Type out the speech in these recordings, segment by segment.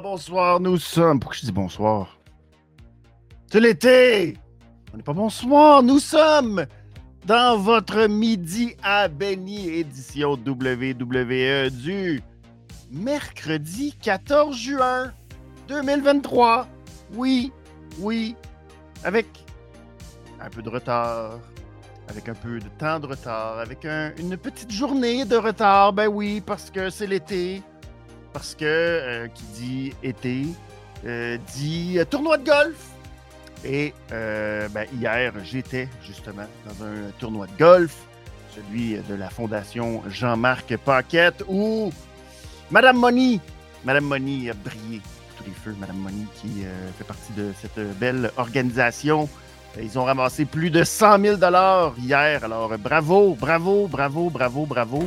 bonsoir. Nous sommes. Pourquoi je dis bonsoir? C'est l'été! On n'est pas bonsoir, nous sommes dans votre midi à édition WWE du mercredi 14 juin 2023. Oui, oui, avec un peu de retard, avec un peu de temps de retard, avec une petite journée de retard, ben oui, parce que c'est l'été, parce que euh, qui dit été euh, dit euh, tournoi de golf. Et ben, hier, j'étais justement dans un tournoi de golf, celui de la Fondation Jean-Marc Paquette, où Madame Moni, Madame Moni a brillé tous les feux. Madame Moni qui fait partie de cette belle organisation. Ils ont ramassé plus de 100 000 hier. Alors, bravo, bravo, bravo, bravo, bravo.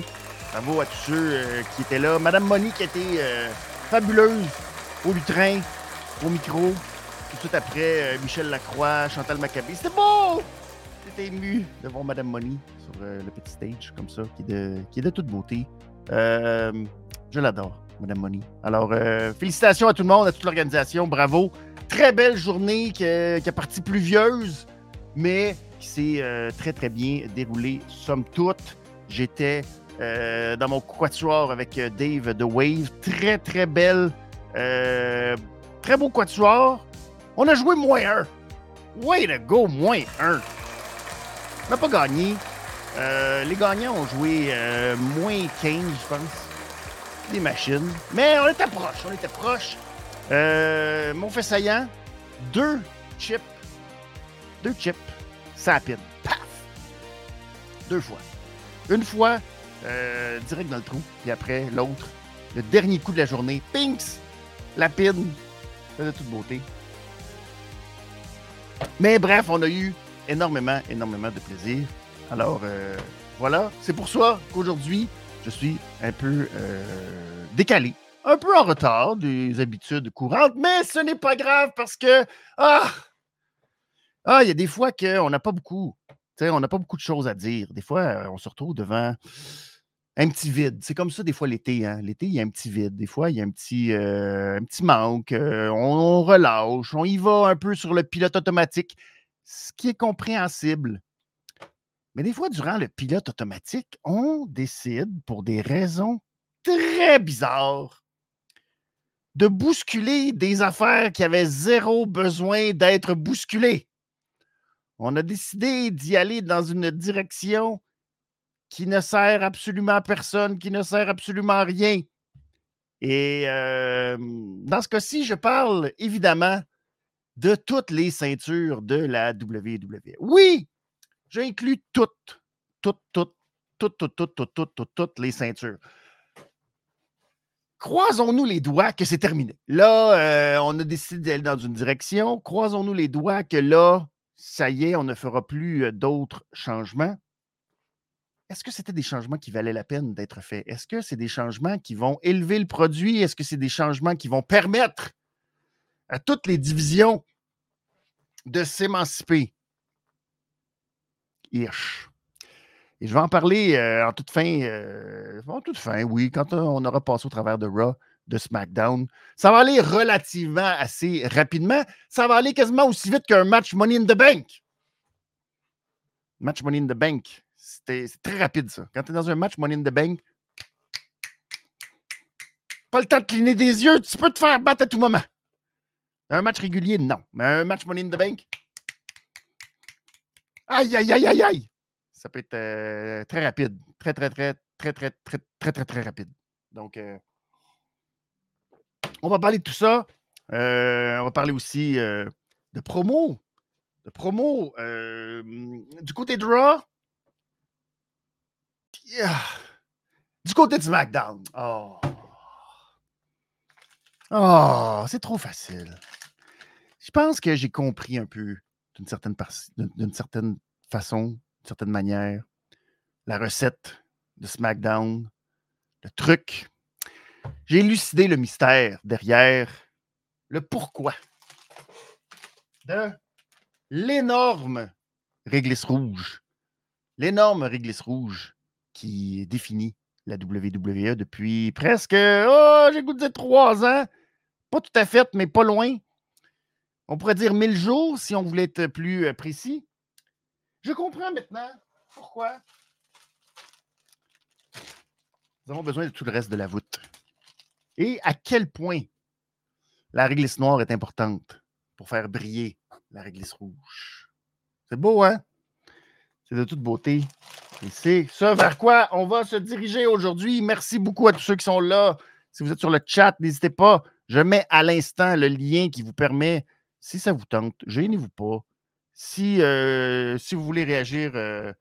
Bravo à tous ceux euh, qui étaient là. Madame Monique qui était euh, fabuleuse au lutrin, au micro. Tout de suite après, euh, Michel Lacroix, Chantal Maccabé. C'était beau! J'étais ému de voir Madame Monique sur le petit stage comme ça, qui est de, qui est de toute beauté. je l'adore, Madame Monique. Alors, félicitations à tout le monde, à toute l'organisation. Bravo. Très belle journée qui, qui est partie pluvieuse, mais qui s'est très, très bien déroulée, somme toute. J'étais euh, dans mon quatuor avec euh, Dave The Wave. Très, très belle. Euh, très beau quatuor. On a joué moins 1. Way to go, moins 1. On n'a pas gagné. les gagnants ont joué moins 15, je pense. Des machines. Mais on était proche. On était proche. mon fait saillant, deux chips. Deux chips. Sapine. Paf! Deux fois. Une fois, euh, direct dans le trou. Puis après, l'autre, le dernier coup de la journée, Pinks, la pine, de toute beauté. Mais bref, on a eu énormément, énormément de plaisir. Alors, euh, voilà, c'est pour ça qu'aujourd'hui, je suis un peu euh, décalé, un peu en retard des habitudes courantes, mais ce n'est pas grave parce que, ah, ah, il y a des fois qu'on n'a pas beaucoup, on n'a pas beaucoup de choses à dire. Des fois, on se retrouve devant un petit vide. C'est comme ça des fois l'été. Hein. L'été, il y a un petit vide. Des fois, il y a un petit, euh, un petit manque. Euh, on, relâche. On y va un peu sur le pilote automatique, ce qui est compréhensible. Mais des fois, durant le pilote automatique, on décide, pour des raisons très bizarres, de bousculer des affaires qui avaient zéro besoin d'être bousculées. On a décidé d'y aller dans une direction qui ne sert absolument à personne, qui ne sert absolument à rien. Et dans ce cas-ci, je parle évidemment de toutes les ceintures de la WWE. Oui, j'inclus toutes, toutes, toutes, toutes, toutes, toutes, toutes, toutes, toutes, toutes les ceintures. Croisons-nous les doigts que c'est terminé. Là, on a décidé d'aller dans une direction. Croisons-nous les doigts que là, ça y est, on ne fera plus d'autres changements est-ce que c'était des changements qui valaient la peine d'être faits? Est-ce que c'est des changements qui vont élever le produit? Est-ce que c'est des changements qui vont permettre à toutes les divisions de s'émanciper? Hirsch. Et je vais en parler euh, en toute fin, euh, en toute fin, oui, quand on aura passé au travers de Raw, de SmackDown. Ça va aller relativement assez rapidement. Ça va aller quasiment aussi vite qu'un match Money in the Bank. Match Money in the Bank. C'est très rapide, ça. Quand tu es dans un match Money in the Bank, pas le temps de cligner des yeux, tu peux te faire battre à tout moment. Un match régulier, non. Mais un match Money in the Bank, aïe, aïe, aïe, aïe, aïe. Ça peut être euh, très rapide. Très, très, très, très, très, très, très, très, très rapide. Donc, euh, on va parler de tout ça. Euh, on va parler aussi de promo. De promo. du côté de Raw, du côté de SmackDown. Oh. Oh, c'est trop facile. Je pense que j'ai compris un peu, d'une certaine, d'une certaine façon, d'une certaine manière, la recette de SmackDown, le truc. J'ai élucidé le mystère derrière le pourquoi de l'énorme réglisse rouge. L'énorme réglisse rouge qui définit la WWE depuis presque, oh, j'ai goûté trois ans. Pas tout à fait, mais pas loin. On pourrait dire 1000 jours si on voulait être plus euh, précis. Je comprends maintenant pourquoi nous avons besoin de tout le reste de la voûte. Et à quel point la réglisse noire est importante pour faire briller la réglisse rouge. C'est beau, hein? De toute beauté. Et c'est ce vers quoi on va se diriger aujourd'hui. Merci beaucoup à tous ceux qui sont là. Si vous êtes sur le chat, n'hésitez pas. Je mets à l'instant le lien qui vous permet, si ça vous tente, gênez-vous pas. Si, euh, si vous voulez réagir euh,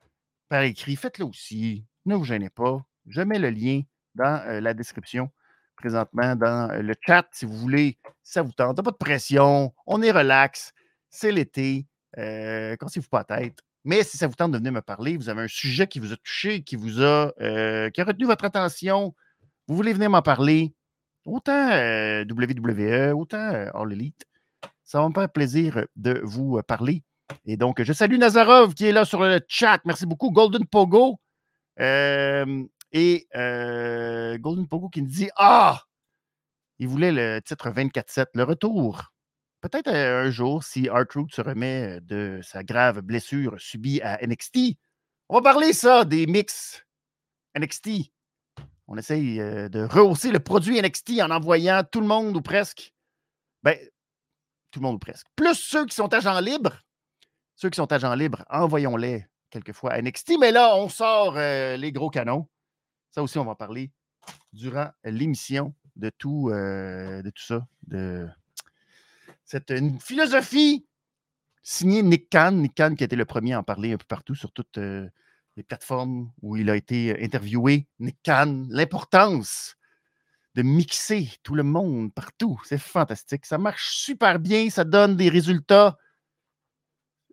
par écrit, faites-le aussi. Ne vous gênez pas. Je mets le lien dans euh, la description présentement dans le chat si vous voulez, ça vous tente. Pas de pression, on est relax, c'est l'été, euh, cassez-vous pas la tête. Mais si ça vous tente de venir me parler, vous avez un sujet qui vous a touché, qui vous a, qui a retenu votre attention, vous voulez venir m'en parler, autant WWE, autant All Elite, ça va me faire plaisir de vous parler. Et donc, je salue Nazarov qui est là sur le chat. Merci beaucoup. Golden Pogo. et Golden Pogo qui me dit Ah, il voulait le titre 24-7, le retour. Peut-être un jour, si Art-Root se remet de sa grave blessure subie à NXT. On va parler ça des mix NXT. On essaye de rehausser le produit NXT en envoyant tout le monde ou presque. Ben, tout le monde ou presque. Plus ceux qui sont agents libres ceux qui sont agents libres, envoyons-les quelquefois à NXT. Mais là, on sort les gros canons. Ça aussi, on va parler durant l'émission de tout, de tout ça. Cette une philosophie signée Nick Khan. Nick Khan qui a été le premier à en parler un peu partout sur toutes euh, les plateformes où il a été interviewé. Nick Khan, l'importance de mixer tout le monde partout. C'est fantastique. Ça marche super bien. Ça donne des résultats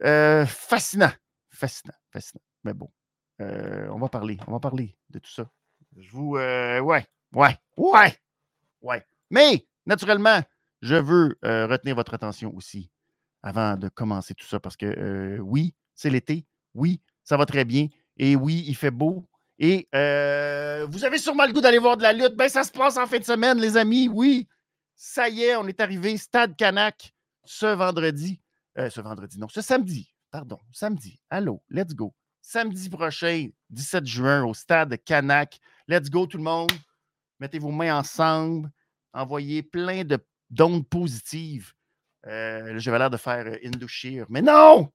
euh, fascinant. Fascinant. Fascinant. Mais bon, euh, on va parler. On va parler de tout ça. Je vous. Euh, ouais. Ouais. Ouais. Ouais. Mais, naturellement, je veux retenir votre attention aussi avant de commencer tout ça parce que oui, c'est l'été. Oui, ça va très bien. Et oui, il fait beau. Et vous avez sûrement le goût d'aller voir de la lutte. Ben, ça se passe en fin de semaine, les amis. Oui, ça y est, on est arrivé. Stade Canac ce vendredi. Euh, ce vendredi, non, ce samedi, pardon, samedi. Allô, let's go. Samedi prochain, 17 juin, au stade Canac. Let's go, tout le monde. Mettez vos mains ensemble. Envoyez plein de d'ondes positives. Euh, J'avais l'air de faire euh, Indochir. Mais non!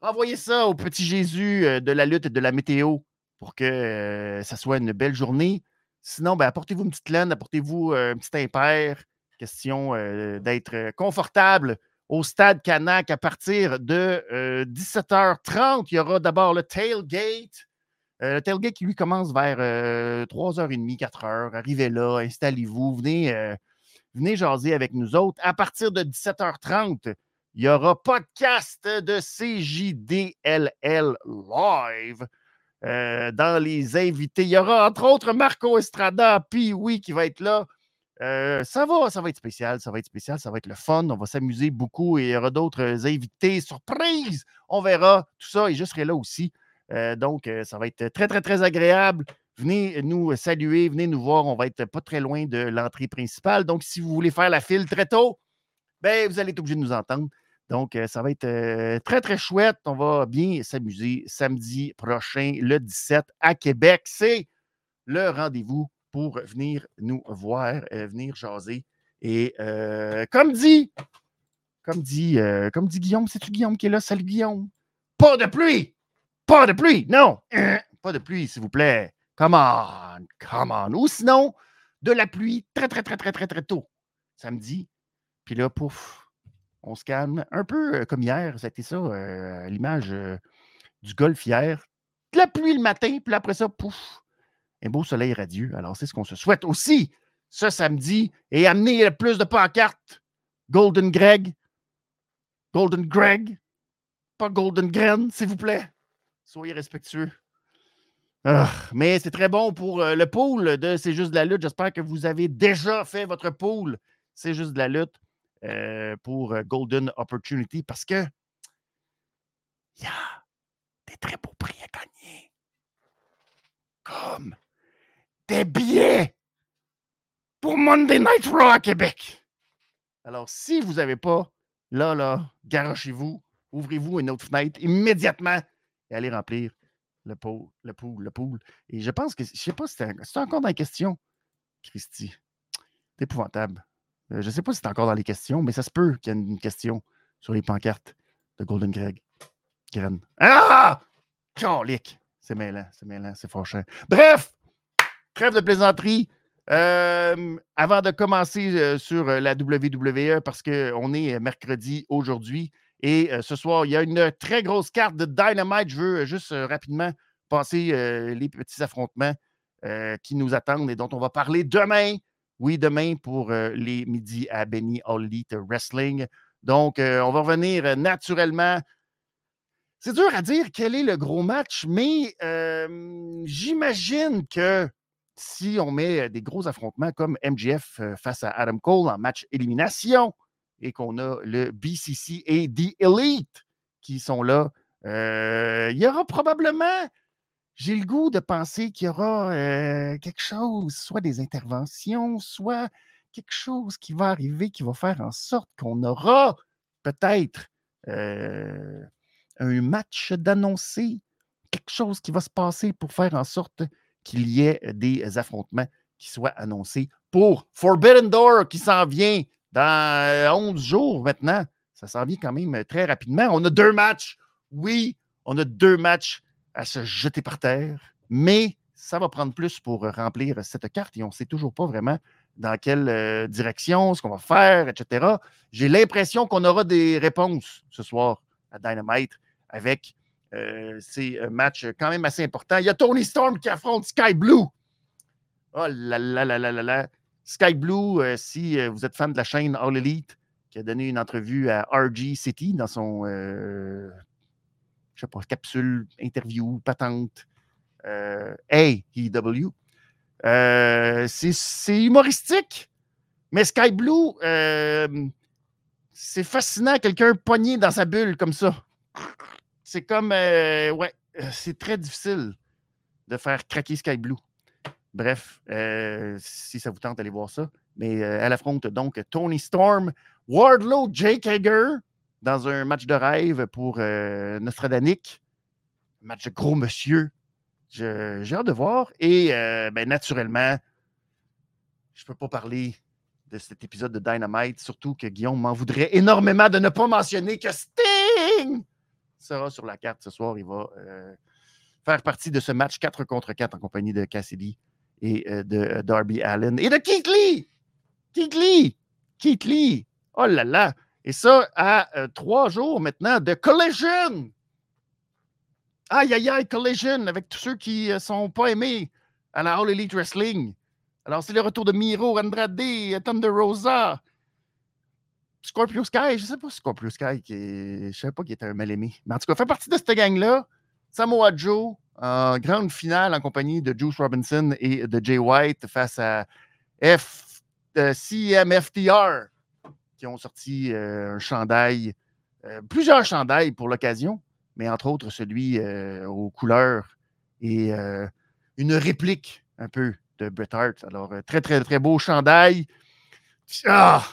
Envoyez ça au petit Jésus euh, de la lutte et de la météo pour que ça soit une belle journée. Sinon, ben, apportez-vous une petite laine, apportez-vous un petit impair. Question d'être confortable au stade Canac à partir de 17h30. Il y aura d'abord le tailgate. Euh, le tailgate qui lui commence vers 3h30, 4h. Arrivez là, installez-vous, venez, euh, venez jaser avec nous autres. À partir de 17h30, il y aura podcast de CJDLL Live. Euh, dans les invités. Il y aura entre autres Marco Estrada, puis oui, qui va être là. Euh, ça va, ça va être spécial, ça va être spécial, ça va être le fun, on va s'amuser beaucoup et il y aura d'autres invités, surprises, on verra tout ça et je serai là aussi. Euh, donc, ça va être très, très, très agréable. Venez nous saluer, venez nous voir, on va être pas très loin de l'entrée principale. Donc, si vous voulez faire la file très tôt, ben, vous allez être obligé de nous entendre. Donc, ça va être très, très chouette. On va bien s'amuser samedi prochain, le 17, à Québec. C'est le rendez-vous pour venir nous voir, euh, venir jaser. Et euh, comme dit, comme dit, euh, comme dit Guillaume, c'est-tu Guillaume qui est là? Salut Guillaume. Pas de pluie! Pas de pluie! Non! Pas de pluie, s'il vous plaît. Come on! Come on! Ou sinon, de la pluie très, très, très, très, très, très tôt. Samedi. Puis là, pouf, on se calme. Un peu comme hier, c'était ça, l'image du golf hier. De la pluie le matin, puis après ça, pouf, un beau soleil radieux. Alors, c'est ce qu'on se souhaite aussi ce samedi et amener le plus de pancartes. Golden Greg. Golden Greg. Pas Golden Gren, s'il vous plaît. Soyez respectueux. Ah, mais c'est très bon pour euh, le pool de C'est juste de la lutte. J'espère que vous avez déjà fait votre pool. C'est juste de la lutte euh, pour euh, Golden Opportunity parce que il y a des très beaux prix à gagner. Comme des billets pour Monday Night Raw à Québec. Alors, si vous n'avez pas, là, là, garochez-vous, ouvrez-vous une autre fenêtre immédiatement et allez remplir le pool, le pool, le pool. Et je pense que, je sais pas si c'est encore dans les questions, Christy. C'est épouvantable. Euh, je ne sais pas si c'est encore dans les questions, mais ça se peut qu'il y ait une question sur les pancartes de Golden Greg. Ah! C'est mêlant, c'est mêlant, c'est fâchant. Bref, trêve de plaisanterie. Euh, avant de commencer euh, sur la WWE, parce qu'on est mercredi aujourd'hui, et ce soir, il y a une très grosse carte de Dynamite. Je veux juste rapidement passer les petits affrontements qui nous attendent et dont on va parler demain. Oui, demain pour les midis à Benny All Elite Wrestling. Donc, on va revenir naturellement. C'est dur à dire quel est le gros match, mais j'imagine que si on met des gros affrontements comme MGF face à Adam Cole en match élimination, et qu'on a le BCC et The Elite qui sont là. Euh, il y aura probablement, j'ai le goût de penser qu'il y aura euh, quelque chose, soit des interventions, soit quelque chose qui va arriver qui va faire en sorte qu'on aura peut-être euh, un match d'annoncer, quelque chose qui va se passer pour faire en sorte qu'il y ait des affrontements qui soient annoncés pour Forbidden Door qui s'en vient dans 11 euh, jours maintenant. Ça s'en vient quand même très rapidement. On a deux matchs. Oui, on a deux matchs à se jeter par terre, mais ça va prendre plus pour remplir cette carte et on ne sait toujours pas vraiment dans quelle euh, direction, ce qu'on va faire, etc. J'ai l'impression qu'on aura des réponses ce soir à Dynamite avec euh, ces matchs quand même assez importants. Il y a Tony Storm qui affronte Sky Blue. Oh là là là là là là. Sky Blue, euh, si euh, vous êtes fan de la chaîne All Elite, qui a donné une entrevue à RG City dans son, euh, je sais pas, capsule, interview, patente, AEW. c'est humoristique, mais Sky Blue, c'est fascinant, quelqu'un pogné dans sa bulle comme ça. C'est comme, ouais, c'est très difficile de faire craquer Sky Blue. Bref, euh, si ça vous tente, allez voir ça. Mais euh, elle affronte donc Tony Storm, Wardlow, Jake Hager dans un match de rêve pour euh. Match de gros monsieur. J'ai hâte de voir. Et ben, naturellement, je ne peux pas parler de cet épisode de Dynamite, surtout que Guillaume m'en voudrait énormément de ne pas mentionner que Sting sera sur la carte ce soir. Il va faire partie de ce match 4 contre 4 en compagnie de Cassidy et euh, de euh, Darby Allen et de Keith Lee. Keith Lee. Keith Lee. Oh là là. Et ça, à euh, trois jours maintenant de Collision. Aïe, aïe, aïe, Collision avec tous ceux qui ne sont pas aimés à la All Elite Wrestling. Alors, c'est le retour de Miro, Andrade, Thunder Rosa, Scorpio Sky. Je ne sais pas Scorpio Sky, qui je ne savais pas qu'il était un mal-aimé. Mais en tout cas, fait partie de cette gang-là. Samoa Joe, en grande finale en compagnie de Juice Robinson et de Jay White face à F, euh, CMFTR qui ont sorti euh, un chandail, euh, plusieurs chandails pour l'occasion, mais entre autres celui aux couleurs et une réplique un peu de Bret Hart. Alors, très, très, très beau chandail. Ah!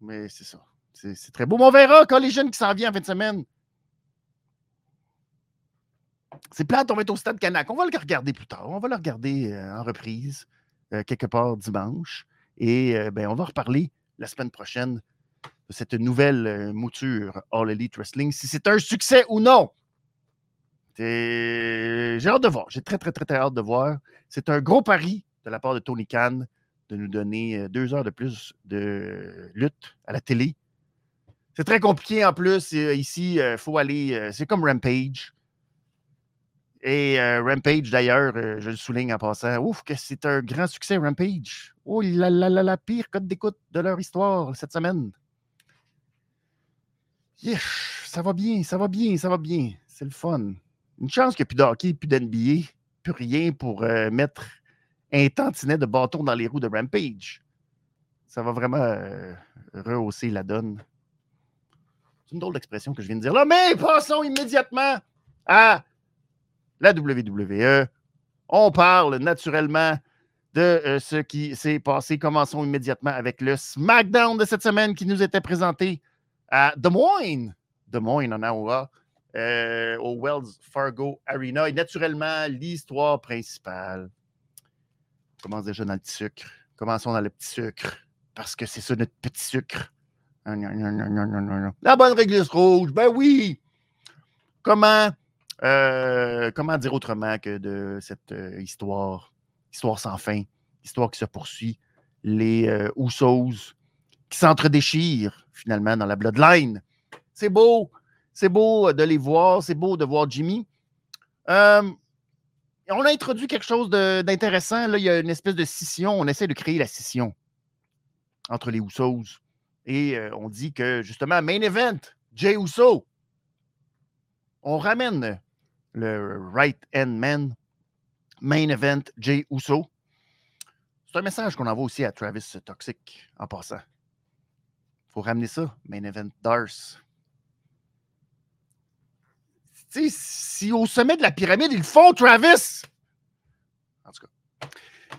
Mais c'est ça. C'est très beau. Mais on verra quand les jeunes qui s'en viennent en fin de semaine. C'est plate, on va être au stade Canac. On va le regarder plus tard. On va le regarder euh, en reprise, euh, quelque part dimanche. Et euh, ben, on va reparler la semaine prochaine de cette nouvelle mouture All Elite Wrestling, si c'est un succès ou non. J'ai hâte de voir. J'ai très, très, très, très hâte de voir. C'est un gros pari de la part de Tony Khan de nous donner deux heures de plus de lutte à la télé. C'est très compliqué en plus. Ici, il faut aller. C'est comme Rampage. Et euh, Rampage, d'ailleurs, euh, je le souligne en passant, ouf, que c'est un grand succès, Rampage. Oh là là là, la pire code d'écoute de leur histoire cette semaine. Yesh, ça va bien, ça va bien, ça va bien. C'est le fun. Une chance qu'il n'y ait plus de hockey, plus d'NBA, plus rien pour euh, mettre un tantinet de bâton dans les roues de Rampage. Ça va vraiment rehausser la donne. C'est une drôle d'expression que je viens de dire là, mais passons immédiatement à la WWE. On parle naturellement de ce qui s'est passé. Commençons immédiatement avec le SmackDown de cette semaine qui nous était présenté à Des Moines, Des Moines en Iowa, au Wells Fargo Arena. Et naturellement, l'histoire principale. Commence déjà dans le petit sucre. Commençons dans le petit sucre, parce que c'est ça notre petit sucre. La bonne réglisse rouge, ben oui! Comment, euh, comment dire autrement que de cette euh, histoire, histoire sans fin, histoire qui se poursuit, les euh, qui s'entredéchirent finalement dans la Bloodline. C'est beau, c'est beau de les voir, c'est beau de voir Jimmy. on a introduit quelque chose d'intéressant. Là, il y a une espèce de scission. On essaie de créer la scission entre les Usos et on dit que justement, main event, Jay Uso. On ramène le right hand man, main event, Jay Uso. C'est un message qu'on envoie aussi à Travis Toxic en passant. Il faut ramener ça, main event Dars. sais, si au sommet de la pyramide, ils font Travis. En tout cas.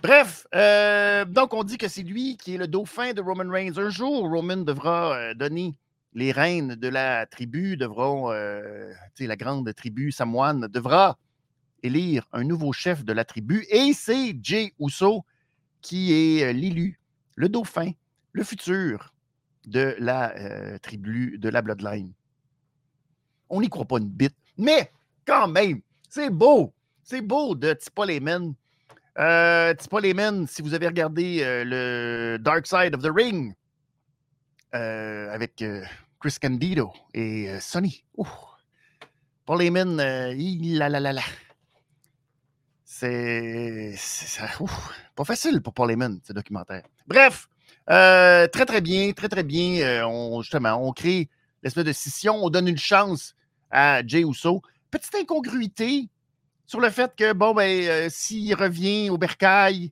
Bref, euh, donc on dit que c'est lui qui est le dauphin de Roman Reigns. Un jour, Roman devra euh, donner les reines de la tribu, devront, euh, la grande tribu samoane devra élire un nouveau chef de la tribu et c'est Jay Uso qui est l'élu, le dauphin, le futur de la tribu, de la Bloodline. On n'y croit pas une bite, mais quand même, c'est beau. C'est beau de Tipa euh, les men, si vous avez regardé euh, le Dark Side of the Ring euh, avec euh, Chris Candido et Sonny. Paul Heyman, la la la la. C'est pas facile pour Paul Heyman, ce documentaire. Bref, très très bien, très très bien. on, justement, on crée l'espèce de scission, on donne une chance à Jay Uso. Petite incongruité, sur le fait que, bon, ben, euh, s'il revient au Bercail,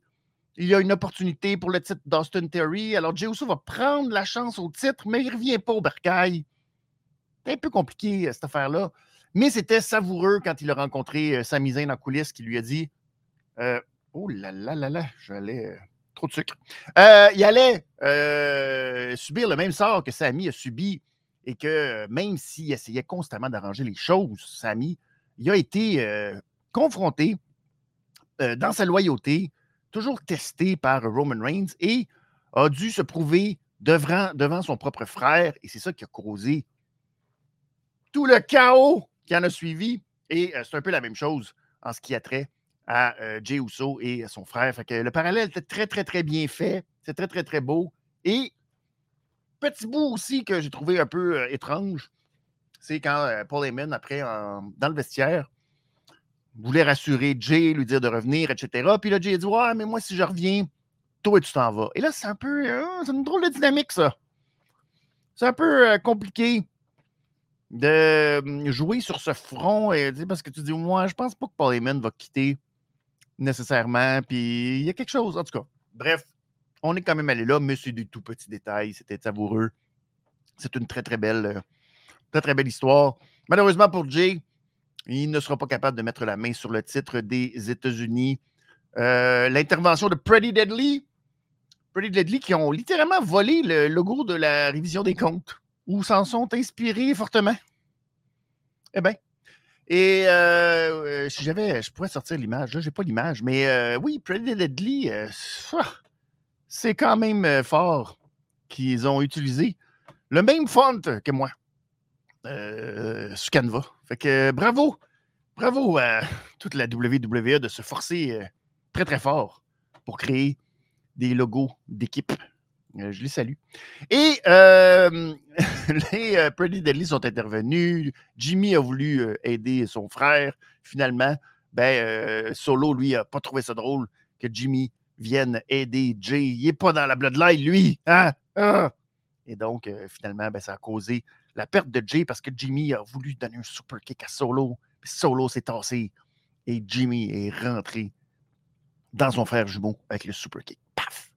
il y a une opportunité pour le titre d'Austin Terry. Alors, Jey va prendre la chance au titre, mais il ne revient pas au Bercail. C'est un peu compliqué, euh, cette affaire-là. Mais c'était savoureux quand il a rencontré euh, Sami Zayn en coulisses qui lui a dit Oh là là là là, j'allais. trop de sucre. il allait subir le même sort que Sami a subi et que même s'il essayait constamment d'arranger les choses, Sami, il a été confronté euh, dans sa loyauté, toujours testé par Roman Reigns et a dû se prouver devant, son propre frère. Et c'est ça qui a causé tout le chaos qui en a suivi. Et euh, c'est un peu la même chose en ce qui a trait à euh, Jey Uso et son frère. Fait que le parallèle était très, très, très bien fait. C'est très, très, très beau. Et petit bout aussi que j'ai trouvé un peu étrange, c'est quand Paul Heyman, après, dans le vestiaire, voulait rassurer Jay, lui dire de revenir, etc. Puis là, Jay a dit Ouais, mais moi, si je reviens, toi, tu t'en vas. Et là, c'est un peu. Hein, c'est une drôle de dynamique, ça. C'est un peu euh, compliqué de hum, jouer sur ce front et, parce que tu dis Moi, je pense pas que Paul Heyman va quitter nécessairement. Puis il y a quelque chose, en tout cas. Bref, on est quand même allé là, mais c'est du tout petit détail. C'était savoureux. C'est une très, très belle, euh, très, très belle histoire. Malheureusement pour Jay, il ne sera pas capable de mettre la main sur le titre des États-Unis. Euh, l'intervention de Pretty Deadly, Pretty Deadly qui ont littéralement volé le logo de la révision des comptes ou s'en sont inspirés fortement. Eh bien. Et euh, euh, si j'avais, je pourrais sortir l'image. Là, je n'ai pas l'image, mais oui, Pretty Deadly, c'est quand même fort qu'ils ont utilisé le même font que moi euh, Canva. Fait que bravo, bravo à toute la WWE de se forcer euh, très très fort pour créer des logos d'équipe. Euh, je les salue. Et les Pretty Deadly sont intervenus. Jimmy a voulu aider son frère. Finalement, ben, Solo, lui, n'a pas trouvé ça drôle que Jimmy vienne aider Jay. Il n'est pas dans la bloodline, lui. Hein? Ah! Et donc, finalement, ben, ça a causé la perte de Jay parce que Jimmy a voulu donner un super kick à Solo. Solo s'est tassé et Jimmy est rentré dans son frère jumeau avec le super kick. Paf!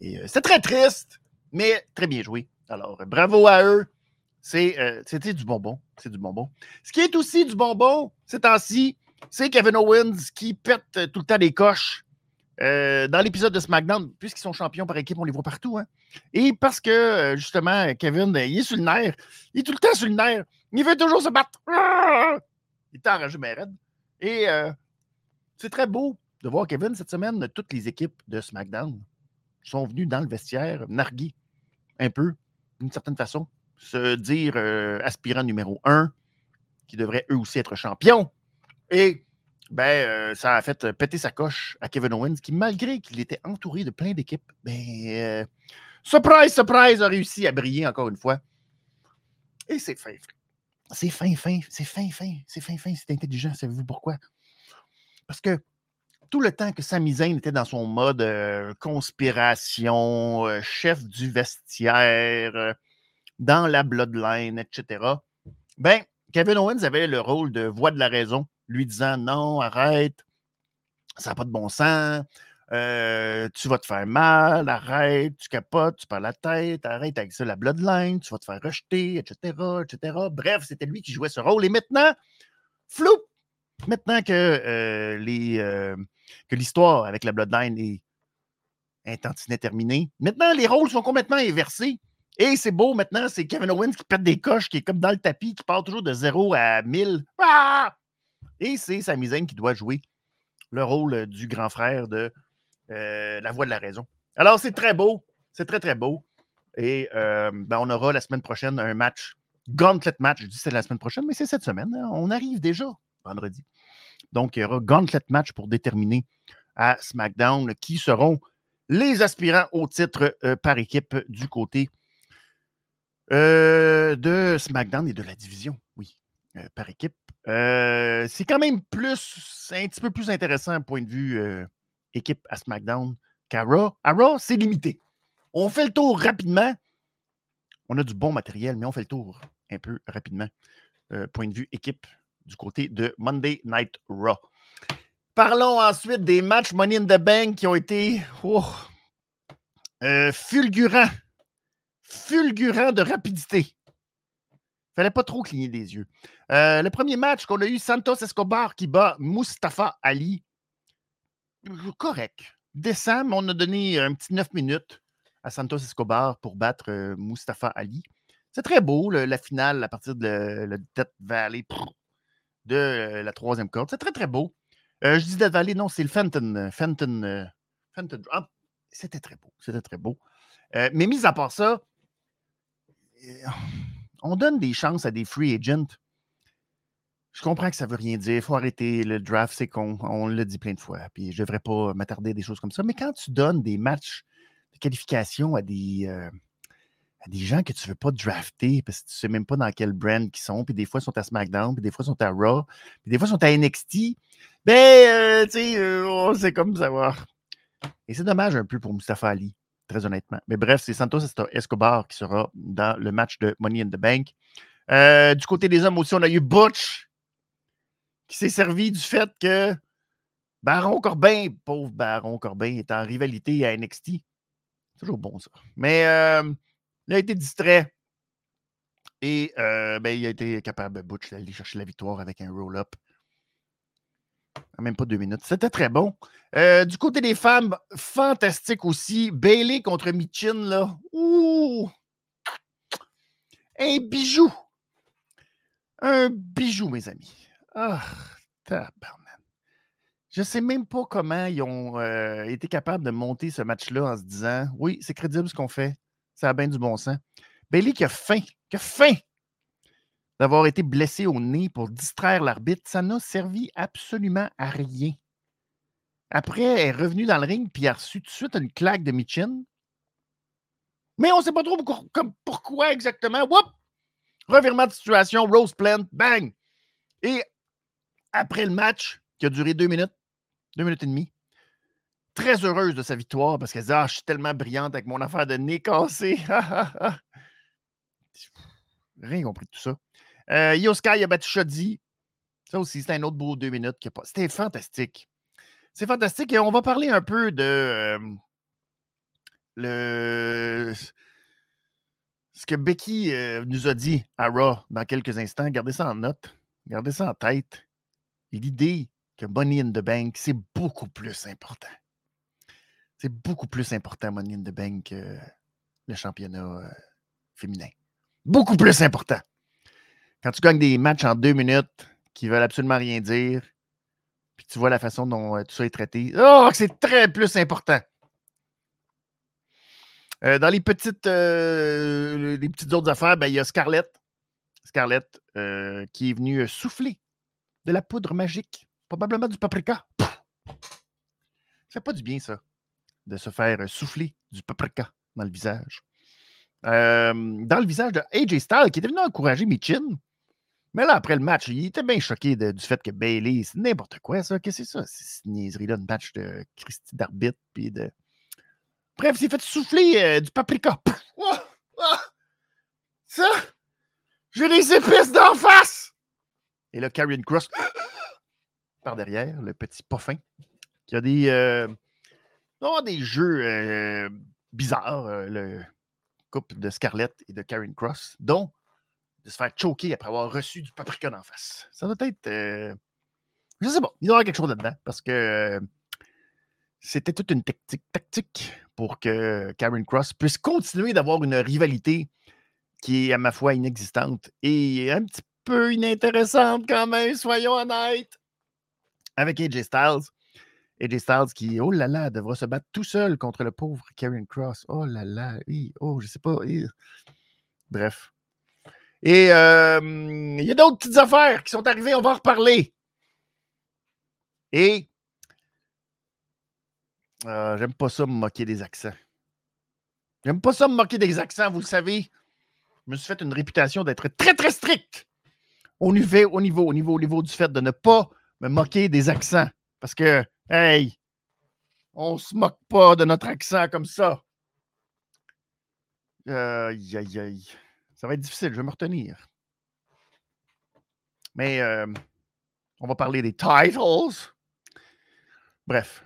Et euh, c'est très triste, mais très bien joué. Alors, bravo à eux. Euh, c'était du bonbon. C'est du bonbon. Ce qui est aussi du bonbon, ces temps-ci, c'est Kevin Owens qui pète tout le temps des coches euh, dans l'épisode de SmackDown, puisqu'ils sont champions par équipe, on les voit partout. Hein. Et parce que, euh, justement, Kevin, il est sur le nerf. Il est tout le temps sur le nerf. Il veut toujours se battre. Il est enragé, mais raide. Et c'est très beau de voir Kevin cette semaine. Toutes les équipes de SmackDown sont venues dans le vestiaire narguer un peu, d'une certaine façon, se dire aspirant numéro un, qui devrait eux aussi être champions. Et ben, euh, ça a fait péter sa coche à Kevin Owens, qui, malgré qu'il était entouré de plein d'équipes, ben, euh, surprise, surprise, a réussi à briller encore une fois. Et c'est fin. C'est fin, fin, c'est fin, fin, c'est fin, fin, c'est intelligent. Savez-vous pourquoi? Parce que tout le temps que Sami Zayn était dans son mode euh, conspiration, chef du vestiaire, dans la bloodline, etc., ben, Kevin Owens avait le rôle de voix de la raison lui disant non, arrête, ça n'a pas de bon sens, euh, tu vas te faire mal, arrête, tu capotes, tu perds la tête, arrête avec ça la bloodline, tu vas te faire rejeter, etc., etc. Bref, c'était lui qui jouait ce rôle. Et maintenant, flou! Maintenant que, euh, euh, l'histoire avec la bloodline est un terminée, maintenant les rôles sont complètement inversés. Et c'est beau maintenant, c'est Kevin Owens qui pète des coches, qui est comme dans le tapis, qui part toujours de 0 à 1000. Ah! Et c'est Sami Zayn qui doit jouer le rôle du grand frère de euh, La Voix de la Raison. Alors, c'est très beau. C'est très, très beau. Et euh, ben, on aura la semaine prochaine un match, Gauntlet match. Je dis c'est la semaine prochaine, mais c'est cette semaine. Hein. On arrive déjà vendredi. Donc, il y aura Gauntlet match pour déterminer à SmackDown qui seront les aspirants au titre euh, par équipe du côté de SmackDown et de la division, oui, par équipe. Euh, c'est quand même plus, un petit peu plus intéressant point de vue euh, équipe à SmackDown qu'à Raw. À Raw, c'est limité. On fait le tour rapidement. On a du bon matériel, mais on fait le tour un peu rapidement. Euh, point de vue équipe du côté de Monday Night Raw. Parlons ensuite des matchs Money in the Bank qui ont été oh, fulgurants. Fulgurants de rapidité. Fallait pas trop cligner des yeux. Euh, le premier match qu'on a eu, Santos Escobar qui bat Mustafa Ali. Correct. Décent, mais on a donné un petit 9 minutes à Santos Escobar pour battre euh, Mustafa Ali. C'est très beau, la finale à partir de la Death Valley de euh, la troisième corde. C'est très, très beau. je dis Death Valley, non, c'est le Fenton. Fenton, Fenton ah, C'était très beau. C'était très beau. mais mis à part ça, on donne des chances à des free agents. Je comprends que ça ne veut rien dire. Il faut arrêter le draft, c'est con. On l'a dit plein de fois. Puis je ne devrais pas m'attarder à des choses comme ça. Mais quand tu donnes des matchs de qualification à des, euh, des gens que tu ne veux pas drafter parce que tu ne sais même pas dans quel brand ils sont, puis des fois ils sont à SmackDown, puis des fois ils sont à Raw, puis des fois ils sont à NXT, ben, euh, tu sais, euh, c'est comme savoir. Et c'est dommage un peu pour Mustafa Ali très honnêtement. Mais bref, c'est Santos Escobar qui sera dans le match de Money in the Bank. Euh, du côté des hommes aussi, on a eu Butch qui s'est servi du fait que Baron Corbin, pauvre Baron Corbin, est en rivalité à NXT. Toujours bon ça. Mais euh, il a été distrait. Et euh, ben, il a été capable, Butch, d'aller chercher la victoire avec un roll-up. Même pas deux minutes. C'était très bon. Euh, du côté des femmes, fantastique aussi. Bailey contre Michin, là. Ouh! Un bijou. Un bijou, mes amis. Ah, tabarnak. Je ne sais même pas comment ils ont euh, été capables de monter ce match-là en se disant oui, c'est crédible ce qu'on fait. Ça a bien du bon sens. Bailey qui a faim, qui a faim d'avoir été blessé au nez pour distraire l'arbitre, ça n'a servi absolument à rien. Après, elle est revenue dans le ring puis a reçu tout de suite une claque de Michin. Mais on ne sait pas trop pourquoi exactement. Whoop! Revirement de situation, Rose Plant, bang! Et après le match, qui a duré deux minutes, deux minutes et demie, très heureuse de sa victoire parce qu'elle dit Ah, je suis tellement brillante avec mon affaire de nez cassé. Rien compris de tout ça. Euh, Shoddy. Ça aussi, c'était un autre beau deux minutes. Qui pas... C'était fantastique. C'est fantastique. Et on va parler un peu de le... ce que Becky euh, nous a dit à Raw dans quelques instants. Gardez ça en note. Gardez ça en tête. L'idée que Money in the Bank, c'est beaucoup plus important. C'est beaucoup plus important, Money in the Bank, que le championnat euh, féminin. Beaucoup plus important. Quand tu gagnes des matchs en deux minutes qui veulent absolument rien dire, puis tu vois la façon dont euh, tout ça est traité, oh, c'est très plus important. Euh, dans les petites, les petites autres affaires, ben, il y a Scarlett. Scarlett qui est venue souffler de la poudre magique, probablement du paprika. Ça fait pas du bien, ça de se faire souffler du paprika dans le visage. dans le visage de AJ Styles, qui était venu encourager Michin. Mais là, après le match, il était bien choqué du fait que Bailey, c'est n'importe quoi, ça. Qu'est-ce que c'est ça? Cette niaiserie-là, de match de Christy d'arbitre. Puis de... Bref, il s'est fait souffler euh, du paprika. Ça! J'ai des épices d'en face! Et là, Karrion Cross, par derrière, le petit poffin, qui a des. Euh, avoir des jeux euh, bizarres, le couple de Scarlett et de Karen Cross, dont de se faire choquer après avoir reçu du paprika en face. Ça doit être. Euh, je sais pas, il y avoir quelque chose là-dedans parce que c'était toute une tactique, tactique pour que Karen Cross puisse continuer d'avoir une rivalité qui est, à ma foi, inexistante et un petit peu inintéressante quand même, soyons honnêtes, avec AJ Styles. AJ Styles qui, oh là là, devra se battre tout seul contre le pauvre Karen Cross. Oh là là, oui, oh, je sais pas. Bref. Et il y a d'autres petites affaires qui sont arrivées, on va en reparler. Et euh, j'aime pas ça me moquer des accents. J'aime pas ça me moquer des accents, vous le savez. Je me suis fait une réputation d'être très, très strict au niveau, au niveau, au niveau, au niveau du fait de ne pas me moquer des accents. Parce que Hey! On se moque pas de notre accent comme ça. Aïe, aïe, aïe. Ça va être difficile, je vais me retenir. Mais euh, on va parler des titles. Bref.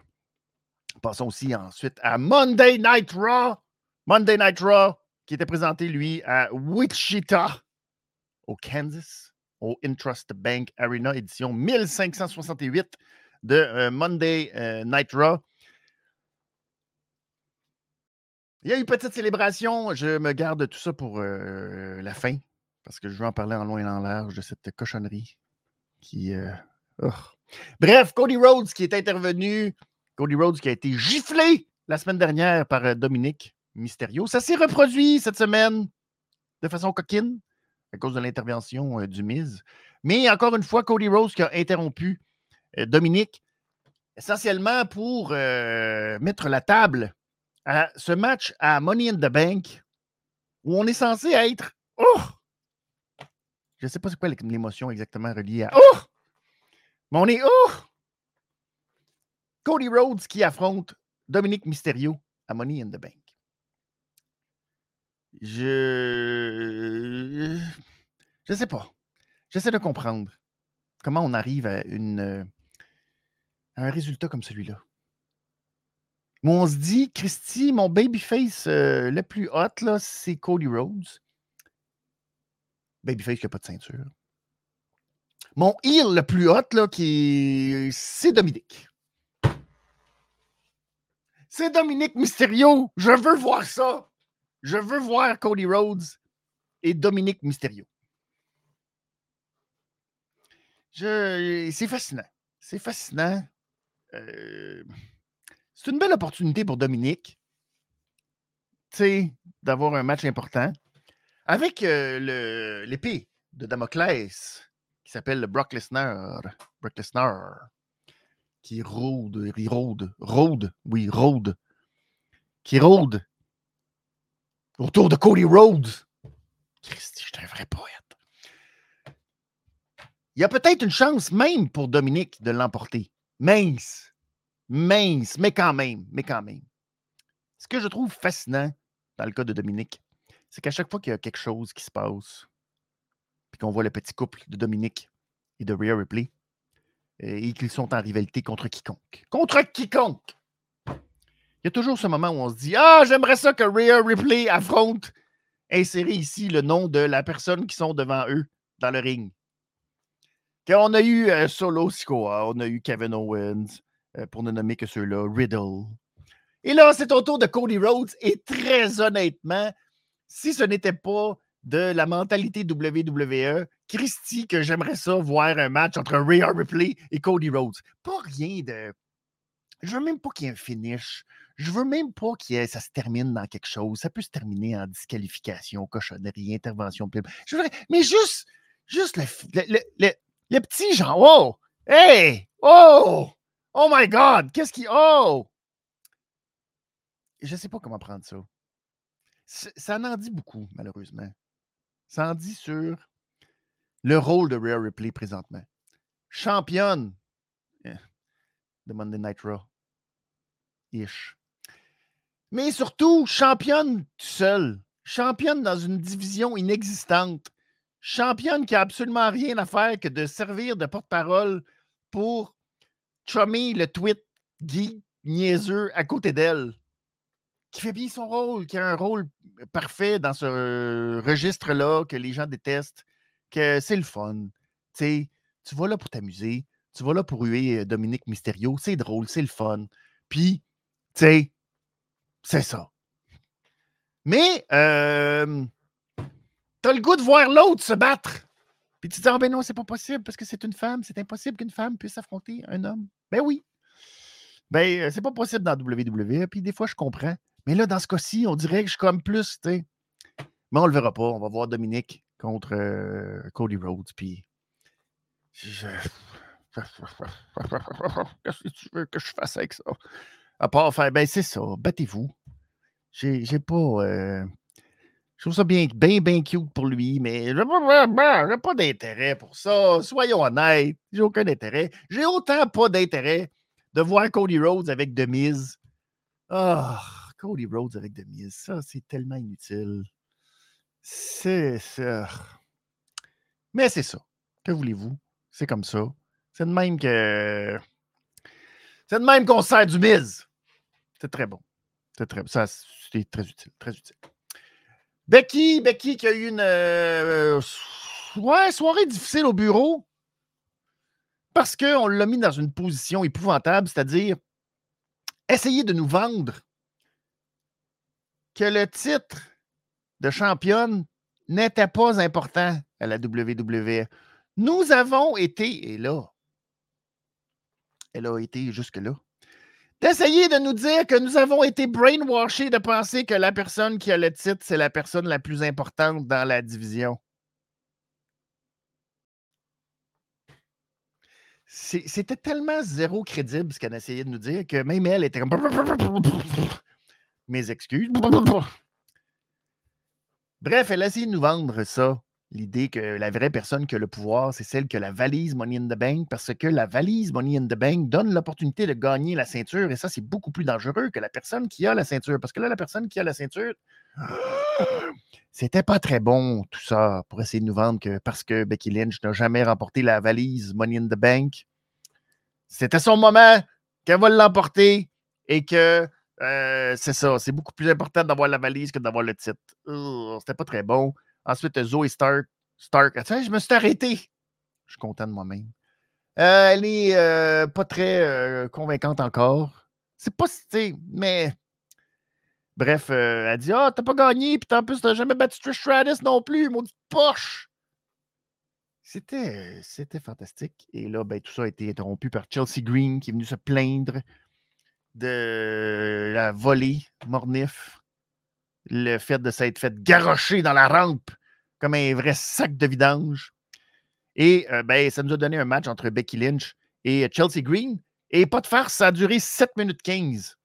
Passons aussi ensuite à Monday Night Raw. Monday Night Raw, qui était présenté, lui, à Wichita, au Kansas, au Intrust Bank Arena, édition 1568 de euh, Monday euh, Night Raw. Il y a eu une petite célébration. Je me garde tout ça pour euh, la fin parce que je veux en parler en loin et en large de cette cochonnerie qui. Oh. Bref, Cody Rhodes qui est intervenu. Cody Rhodes qui a été giflé la semaine dernière par Dominique Mysterio. Ça s'est reproduit cette semaine de façon coquine à cause de l'intervention du Miz. Mais encore une fois, Cody Rhodes qui a interrompu euh, Dominique, essentiellement pour euh, mettre la table à ce match à Money in the Bank où on est censé être. Oh! Je ne sais pas c'est quoi l'émotion exactement reliée à. Oh! Mais on est. Oh! Cody Rhodes qui affronte Dominique Mysterio à Money in the Bank. Je. Je sais pas. J'essaie de comprendre comment on arrive à une un résultat comme celui-là. On se dit, Christy, mon babyface euh, le plus hot, là, c'est Cody Rhodes. Babyface qui n'a pas de ceinture. Mon heel le plus hot, là, qui c'est Dominique. C'est Dominique Mysterio. Je veux voir ça. Je veux voir Cody Rhodes et Dominique Mysterio. Je... C'est fascinant. C'est fascinant. Euh, c'est une belle opportunité pour Dominique d'avoir un match important avec euh, l'épée de Damoclès qui s'appelle le Brock Lesnar. Brock Lesnar qui rôde, il rôde, rôde, oui, rôde, qui rôde autour de Cody Rhodes. Christy, je suis un vrai poète. Il y a peut-être une chance même pour Dominique de l'emporter mince, mince, mais quand même, mais quand même. Ce que je trouve fascinant dans le cas de Dominique, c'est qu'à chaque fois qu'il y a quelque chose qui se passe, puis qu'on voit le petit couple de Dominique et de Rhea Ripley, et qu'ils sont en rivalité contre quiconque. Contre quiconque! Il y a toujours ce moment où on se dit Ah, j'aimerais ça que Rhea Ripley affronte, insérer ici le nom de la personne qui sont devant eux dans le ring. On a eu euh, Solo Sikoa, on a eu Kevin Owens, pour ne nommer que ceux-là, Riddle. Et là, c'est au tour de Cody Rhodes. Et très honnêtement, si ce n'était pas de la mentalité WWE, Christy, que j'aimerais ça voir un match entre Rhea Ripley et Cody Rhodes. Pas rien de. Je veux même pas qu'il y ait un finish. Je veux même pas que ça se termine dans quelque chose. Ça peut se terminer en disqualification, cochonnerie, intervention. Je mais juste, juste le, le, le, petit genre, oh, hey, oh, oh my God, qu'est-ce qui, oh. Je sais pas comment prendre ça. Ça en dit beaucoup, malheureusement. Ça en dit sur le rôle de Rhea Ripley présentement. Championne eh, de Monday Night Raw. Ish. Mais surtout, championne seule. Championne dans une division inexistante. Championne qui a absolument rien à faire que de servir de porte-parole pour chummer le tweet Guy niaiseux à côté d'elle. Qui fait bien son rôle, qui a un rôle parfait dans ce registre-là que les gens détestent, que c'est le fun. tu vas là pour t'amuser, tu vas là pour huer Dominique Mysterio, c'est drôle, c'est le fun. Puis, tu sais, c'est ça. Mais, euh, t'as le goût de voir l'autre se battre. Puis tu te dis, ah ben non, c'est pas possible parce que c'est une femme, c'est impossible qu'une femme puisse affronter un homme. Ben oui. Ben, euh, c'est pas possible dans WWE, puis des fois, je comprends. Mais là, dans ce cas-ci, on dirait que je suis comme plus, tu sais. Mais on le verra pas. On va voir Dominique contre euh, Cody Rhodes, puis. Qu'est-ce que tu veux que je fasse avec ça? À part faire, ben c'est ça, battez-vous. J'ai pas. Euh, je trouve ça bien, bien, bien cute pour lui, mais j'ai pas, d'intérêt pour ça. Soyons honnêtes, j'ai aucun intérêt. J'ai autant pas d'intérêt de voir Cody Rhodes avec Demise. Ah, Cody Rhodes avec Demise, ça, c'est tellement inutile. C'est ça. Mais c'est ça. Que voulez-vous? C'est comme ça. C'est de même que. C'est de même qu'on sert du mise. C'est très bon. C'est très, ça, c'est très utile. Très utile. Becky, Becky qui a eu une euh, soirée difficile au bureau parce qu'on l'a mis dans une position épouvantable, c'est-à-dire essayer de nous vendre que le titre de championne n'était pas important à la WWE. Nous avons été, et là, elle a été jusque-là, d'essayer de nous dire que nous avons été brainwashés de penser que la personne qui a le titre, c'est la personne la plus importante dans la division. C'était tellement zéro crédible ce qu'elle essayait de nous dire que même elle était comme. Mes excuses. Bref, elle a essayé de nous vendre ça l'idée que la vraie personne qui a le pouvoir, c'est celle qui a la valise Money in the Bank, parce que la valise Money in the Bank donne l'opportunité de gagner la ceinture, et ça, c'est beaucoup plus dangereux que la personne qui a la ceinture, parce que là, la personne qui a la ceinture, c'était pas très bon, tout ça, pour essayer de nous vendre que parce que Becky Lynch n'a jamais remporté la valise Money in the Bank, c'était son moment qu'elle va l'emporter et que euh, c'est ça, c'est beaucoup plus important d'avoir la valise que d'avoir le titre. C'était pas très bon. Ensuite, Zoe Stark. Stark. je me suis arrêté. Je suis content de moi-même. Euh, elle est euh, pas très euh, convaincante encore. C'est pas, tu mais. Bref, elle dit Ah, oh, t'as pas gagné, puis en plus, t'as jamais battu Trish Stratus non plus, maudite poche. C'était, c'était fantastique. Et là, ben, tout ça a été interrompu par Chelsea Green qui est venu se plaindre de la volée mornif le fait de s'être fait garrocher dans la rampe comme un vrai sac de vidange. Et euh, ben, ça nous a donné un match entre Becky Lynch et Chelsea Green. Et pas de farce, ça a duré 7 minutes 15.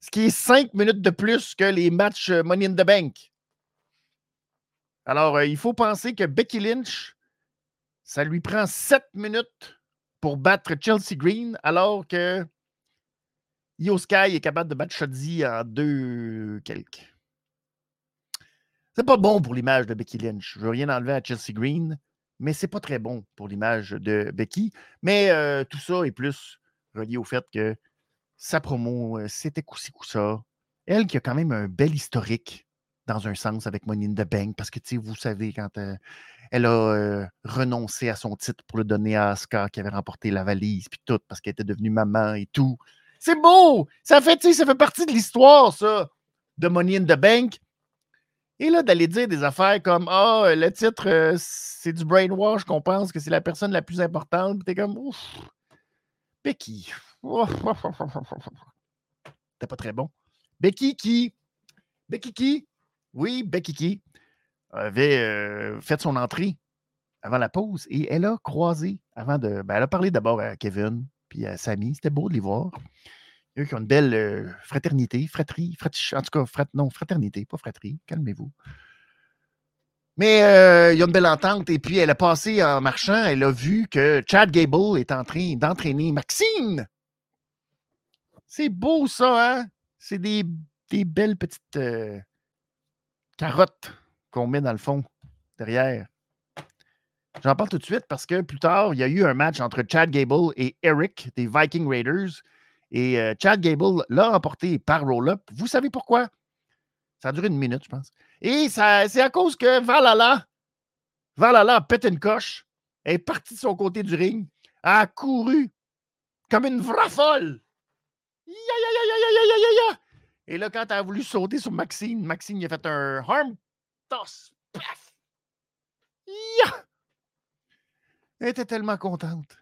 Ce qui est 5 minutes de plus que les matchs euh, Money in the Bank. Alors, euh, il faut penser que Becky Lynch, ça lui prend 7 minutes pour battre Chelsea Green, alors que Io Sky est capable de battre Shotzi en deux quelques. C'est pas bon pour l'image de Becky Lynch. Je veux rien enlever à Chelsea Green, mais c'est pas très bon pour l'image de Becky. Mais euh, tout ça est plus relié au fait que sa promo, euh, c'était coup-ci, coup-ça. Elle qui a quand même un bel historique dans un sens avec Money in the Bank, parce que, vous savez, quand euh, elle a renoncé à son titre pour le donner à Asuka, qui avait remporté la valise, puis tout, parce qu'elle était devenue maman et tout. C'est beau! Ça fait, ça fait partie de l'histoire, ça, de Money in the Bank. Et là, d'aller dire des affaires comme Ah, le titre, euh, c'est du brainwash qu'on pense que c'est la personne la plus importante. T'es comme Ouf, Becky. T'es pas très bon. Becky qui? Becky qui? Oui, Becky qui avait euh, fait son entrée avant la pause et elle a croisé avant de. Ben, elle a parlé d'abord à Kevin puis à Sammy. C'était beau de les voir. Qui ont une belle euh, fraternité, fratrie, en tout cas, non, fraternité, pas fratrie, calmez-vous. Mais euh, il y a une belle entente. Et puis, elle a passé en marchant, elle a vu que Chad Gable est en train d'entraîner Maxine. C'est beau, ça, hein? C'est des, belles petites euh, carottes qu'on met dans le fond, derrière. J'en parle tout de suite parce que plus tard, il y a eu un match entre Chad Gable et Eric des Viking Raiders. Et euh, Chad Gable l'a emporté par roll-up. Vous savez pourquoi? Ça a duré une minute, je pense. Et c'est à cause que Valhalla, Valhalla pété une coche, est parti de son côté du ring, a couru comme une vraie folle. Et là, quand elle a voulu sauter sur Maxine, Maxine a fait un arm toss. Paf! Elle était tellement contente.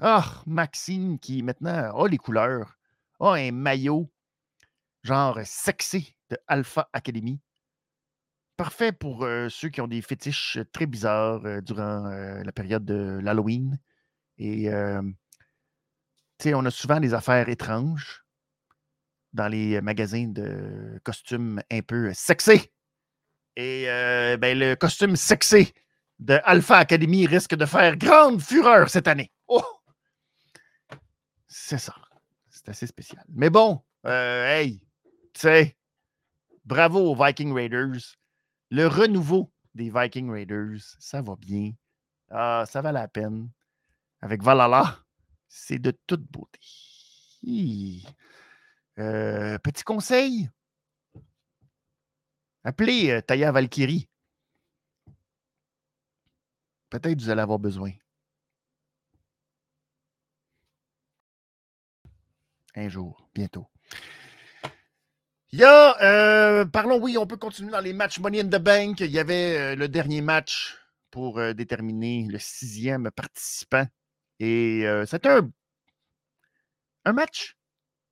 Ah, Maxine qui maintenant a les couleurs, a un maillot genre sexy de Alpha Academy. Parfait pour euh, ceux qui ont des fétiches très bizarres euh, durant euh, la période de l'Halloween. Et, on a souvent des affaires étranges dans les magasins de costumes un peu sexy. Et ben, le costume sexy de Alpha Academy risque de faire grande fureur cette année. Oh! C'est ça. C'est assez spécial. Mais bon, euh, hey, tu sais, bravo aux Viking Raiders. Le renouveau des Viking Raiders, ça va bien. Ah, ça va la peine. Avec Valhalla, c'est de toute beauté. Euh, petit conseil, appelez euh, Taya Valkyrie. Peut-être vous allez avoir besoin. Un jour, bientôt. Il y a, euh, parlons, oui, on peut continuer dans les matchs Money in the Bank. Il y avait euh, le dernier match pour euh, déterminer le sixième participant. Et c'était un, un match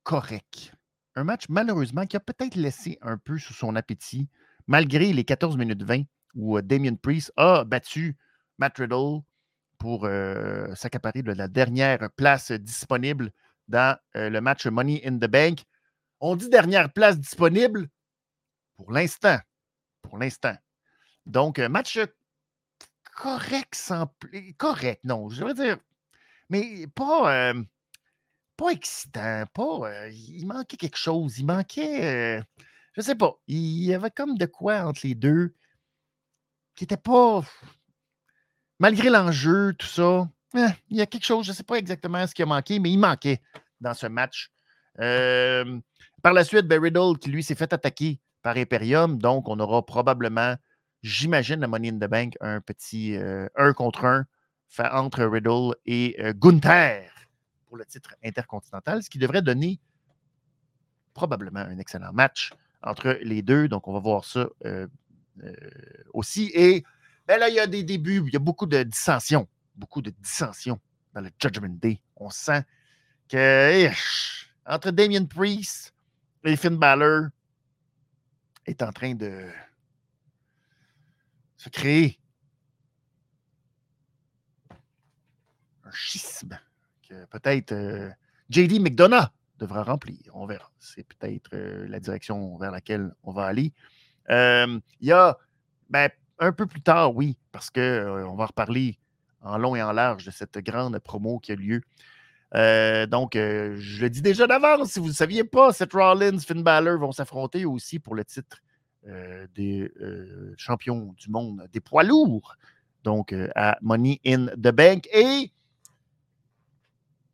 correct. Un match, malheureusement, qui a peut-être laissé un peu sous son appétit, malgré les 14 minutes 20 où Damien Priest a battu Matt Riddle pour s'accaparer de la dernière place disponible dans euh, le match Money in the Bank. On dit dernière place disponible pour l'instant. Pour l'instant. Donc, match correct sans. Correct, non, je veux dire. Mais pas. Euh, pas excitant. Pas. Euh, il manquait quelque chose. Il manquait. je sais pas. Il y avait comme de quoi entre les deux qui n'était pas. Malgré l'enjeu, tout ça, eh, il y a quelque chose, je ne sais pas exactement ce qui a manqué, mais il manquait dans ce match. par la suite, ben, Riddle, qui lui s'est fait attaquer par Imperium, donc on aura probablement, j'imagine, la Money in the Bank, un petit 1 contre 1 entre Riddle et Gunther pour le titre intercontinental, ce qui devrait donner probablement un excellent match entre les deux. Donc, on va voir ça aussi. Et ben là, il y a des débuts, il y a beaucoup de dissensions beaucoup de dissensions dans le Judgment Day. On sent que entre Damien Priest et Finn Balor est en train de se créer un schisme que peut-être euh, JD McDonough devra remplir. On verra. C'est peut-être euh, la direction vers laquelle on va aller. Euh, il y a ben, un peu plus tard, oui, parce qu'on va reparler en long et en large de cette grande promo qui a lieu. Euh, donc, euh, je le dis déjà d'avance, si vous ne saviez pas, Seth Rollins, Finn Balor vont s'affronter aussi pour le titre euh, des champions du monde des poids lourds. Donc, à Money in the Bank. Et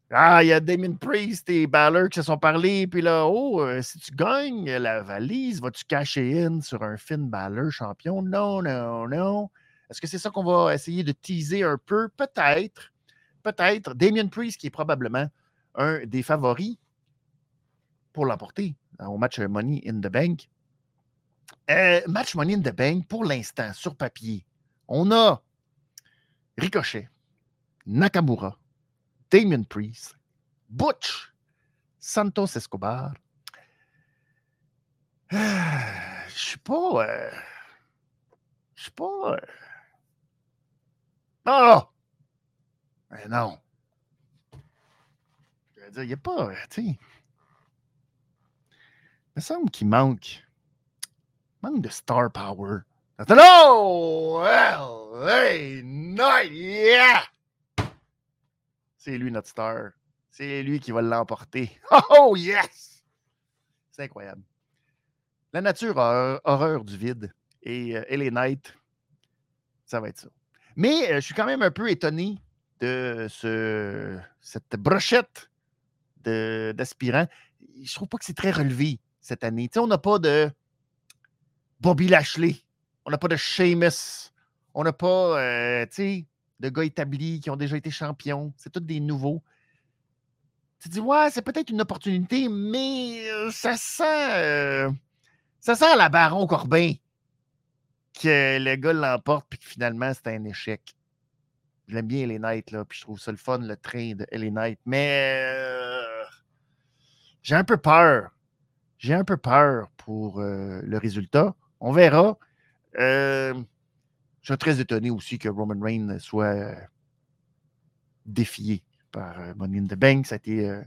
ah, il y a Damien Priest et Balor qui se sont parlé. Puis là, oh, si tu gagnes la valise, vas-tu cacher in sur un Finn Balor champion? Non, non, non. Est-ce que c'est ça qu'on va essayer de teaser un peu? Peut-être. Peut-être. Damien Priest, qui est probablement un des favoris. pour l'emporter au match Money in the Bank. Euh, match Money in the Bank, pour l'instant, sur papier, on a Ricochet, Nakamura, Damien Priest, Butch, Santos Escobar. Ah, je suis pas. Euh, je suis pas. Euh, ah! Mais non. Je veux dire, il n'y a pas. Tu sais. Il me semble qu'il manque. manque de star power. Oh! Well, hey, night, yeah! C'est lui notre star. C'est lui qui va l'emporter. Oh, yes! C'est incroyable. La nature a horreur du vide. Et euh, LA Knight, ça va être ça. Mais euh, je suis quand même un peu étonné de ce, cette brochette d'aspirants. Je trouve pas que c'est très relevé cette année. on n'a pas de Bobby Lashley. On n'a pas de Sheamus. On n'a pas, euh, de gars établis qui ont déjà été champions. C'est tous des nouveaux. Tu dis, ouais, c'est peut-être une opportunité, mais euh, ça sent. Ça sent la Baron Corbin que le gars l'emporte puis que finalement c'est un échec. J'aime bien les Knights, là, puis je trouve ça le fun, le train de LA Knight. Mais euh, j'ai un peu peur. J'ai un peu peur pour le résultat. On verra. je suis très étonné aussi que Roman Reigns soit défié par euh, Money in the Bank. Ça a été euh,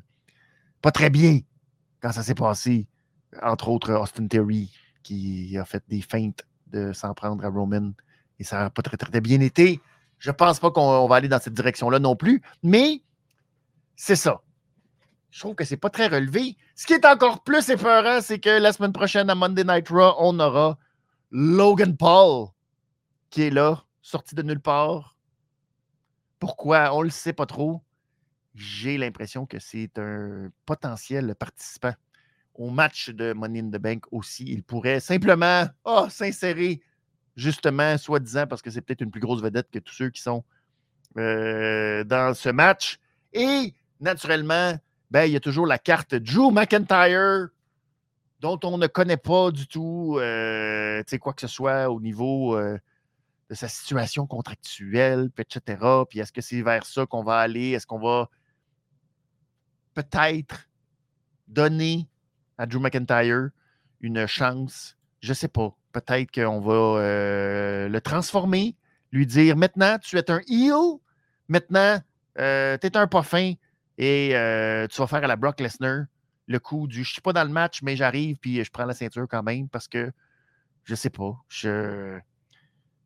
pas très bien quand ça s'est passé. Entre autres, Austin Theory qui a fait des feintes de s'en prendre à Roman et ça n'a pas très, très, bien été. Je ne pense pas qu'on va aller dans cette direction-là non plus, mais c'est ça. Je trouve que c'est pas très relevé. Ce qui est encore plus épeurant, c'est que la semaine prochaine à Monday Night Raw, on aura Logan Paul qui est là, sorti de nulle part. Pourquoi? On ne le sait pas trop j'ai l'impression que c'est un potentiel participant au match de Money in the Bank aussi. Il pourrait simplement oh, s'insérer, justement, soi-disant, parce que c'est peut-être une plus grosse vedette que tous ceux qui sont euh, dans ce match. Et naturellement, ben, il y a toujours la carte Drew McIntyre, dont on ne connaît pas du tout euh, quoi que ce soit au niveau euh, de sa situation contractuelle, etc. Puis est-ce que c'est vers ça qu'on va aller? Est-ce qu'on va peut-être donner à Drew McIntyre une chance. Je ne sais pas. Peut-être qu'on va euh, le transformer, lui dire maintenant, tu es un heel, maintenant, euh, tu es un pas et euh, tu vas faire à la Brock Lesnar le coup du je suis pas dans le match, mais j'arrive puis je prends la ceinture quand même parce que je sais pas. Je...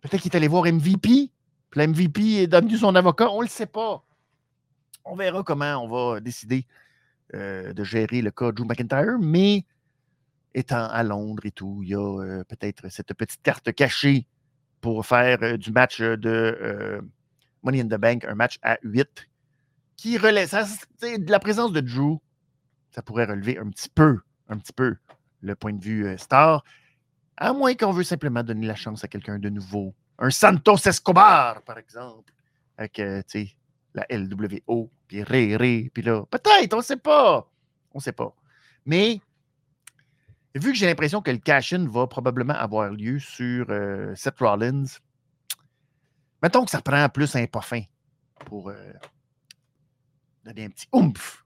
Peut-être qu'il est allé voir MVP, puis la MVP est devenu son avocat, on le sait pas. On verra comment on va décider euh, de gérer le cas Drew McIntyre, mais étant à Londres et tout, il y a euh, peut-être cette petite carte cachée pour faire euh, du match de Money in the Bank, un match à 8, qui relève. de la présence de Drew, ça pourrait relever un petit peu, un petit peu le point de vue star, à moins qu'on veut simplement donner la chance à quelqu'un de nouveau. Un Santos Escobar, par exemple, avec, tu sais, la LWO, puis Ré, Ré, puis là, peut-être, on ne sait pas. On ne sait pas. Mais vu que j'ai l'impression que le cash-in va probablement avoir lieu sur euh, Seth Rollins, mettons que ça prend plus un parfum pour euh, donner un petit oomph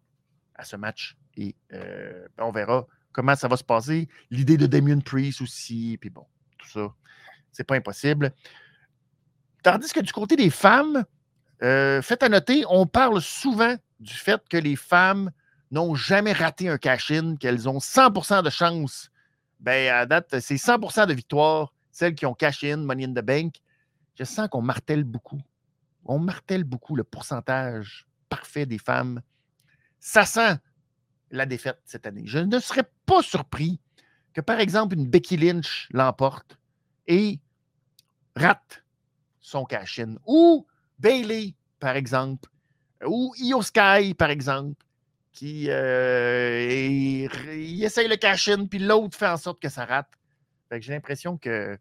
à ce match. Et euh, ben, on verra comment ça va se passer. L'idée de Damien Priest aussi, puis bon, tout ça, c'est pas impossible. Tandis que du côté des femmes, euh, faites à noter, on parle souvent du fait que les femmes n'ont jamais raté un cash-in, qu'elles ont 100% de chance. Ben, à date, c'est 100% de victoire, celles qui ont cash-in, Money in the Bank. Je sens qu'on martèle beaucoup. On martèle beaucoup le pourcentage parfait des femmes. Ça sent la défaite cette année. Je ne serais pas surpris que, par exemple, une Becky Lynch l'emporte et rate son cash-in. Ou Bailey, par exemple, ou Io Sky, par exemple, qui euh, il essaye le cash-in, puis l'autre fait en sorte que ça rate. j'ai l'impression que.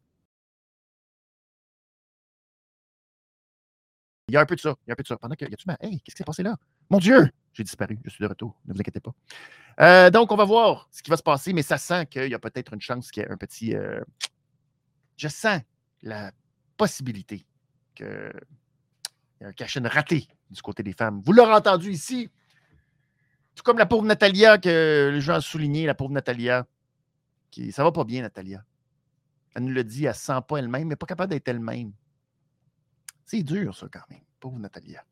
Il y a un peu de ça. Il y a un peu de ça. Pendant que. Y a-tu Hey, qu'est-ce qui s'est passé là? Mon Dieu! J'ai disparu, je suis de retour, ne vous inquiétez pas. Euh, donc, on va voir ce qui va se passer, mais ça sent qu'il y a peut-être une chance qu'il y ait un petit. Euh, je sens la possibilité qu'il y ait un cachet raté du côté des femmes. Vous l'aurez entendu ici. Tout comme la pauvre Natalia que les gens ont souligné, la pauvre Natalia. Qui, ça va pas bien, Natalia. Elle nous le dit, elle ne se sent pas elle-même, mais pas capable d'être elle-même. C'est dur, ça, quand même. Pauvre Natalia.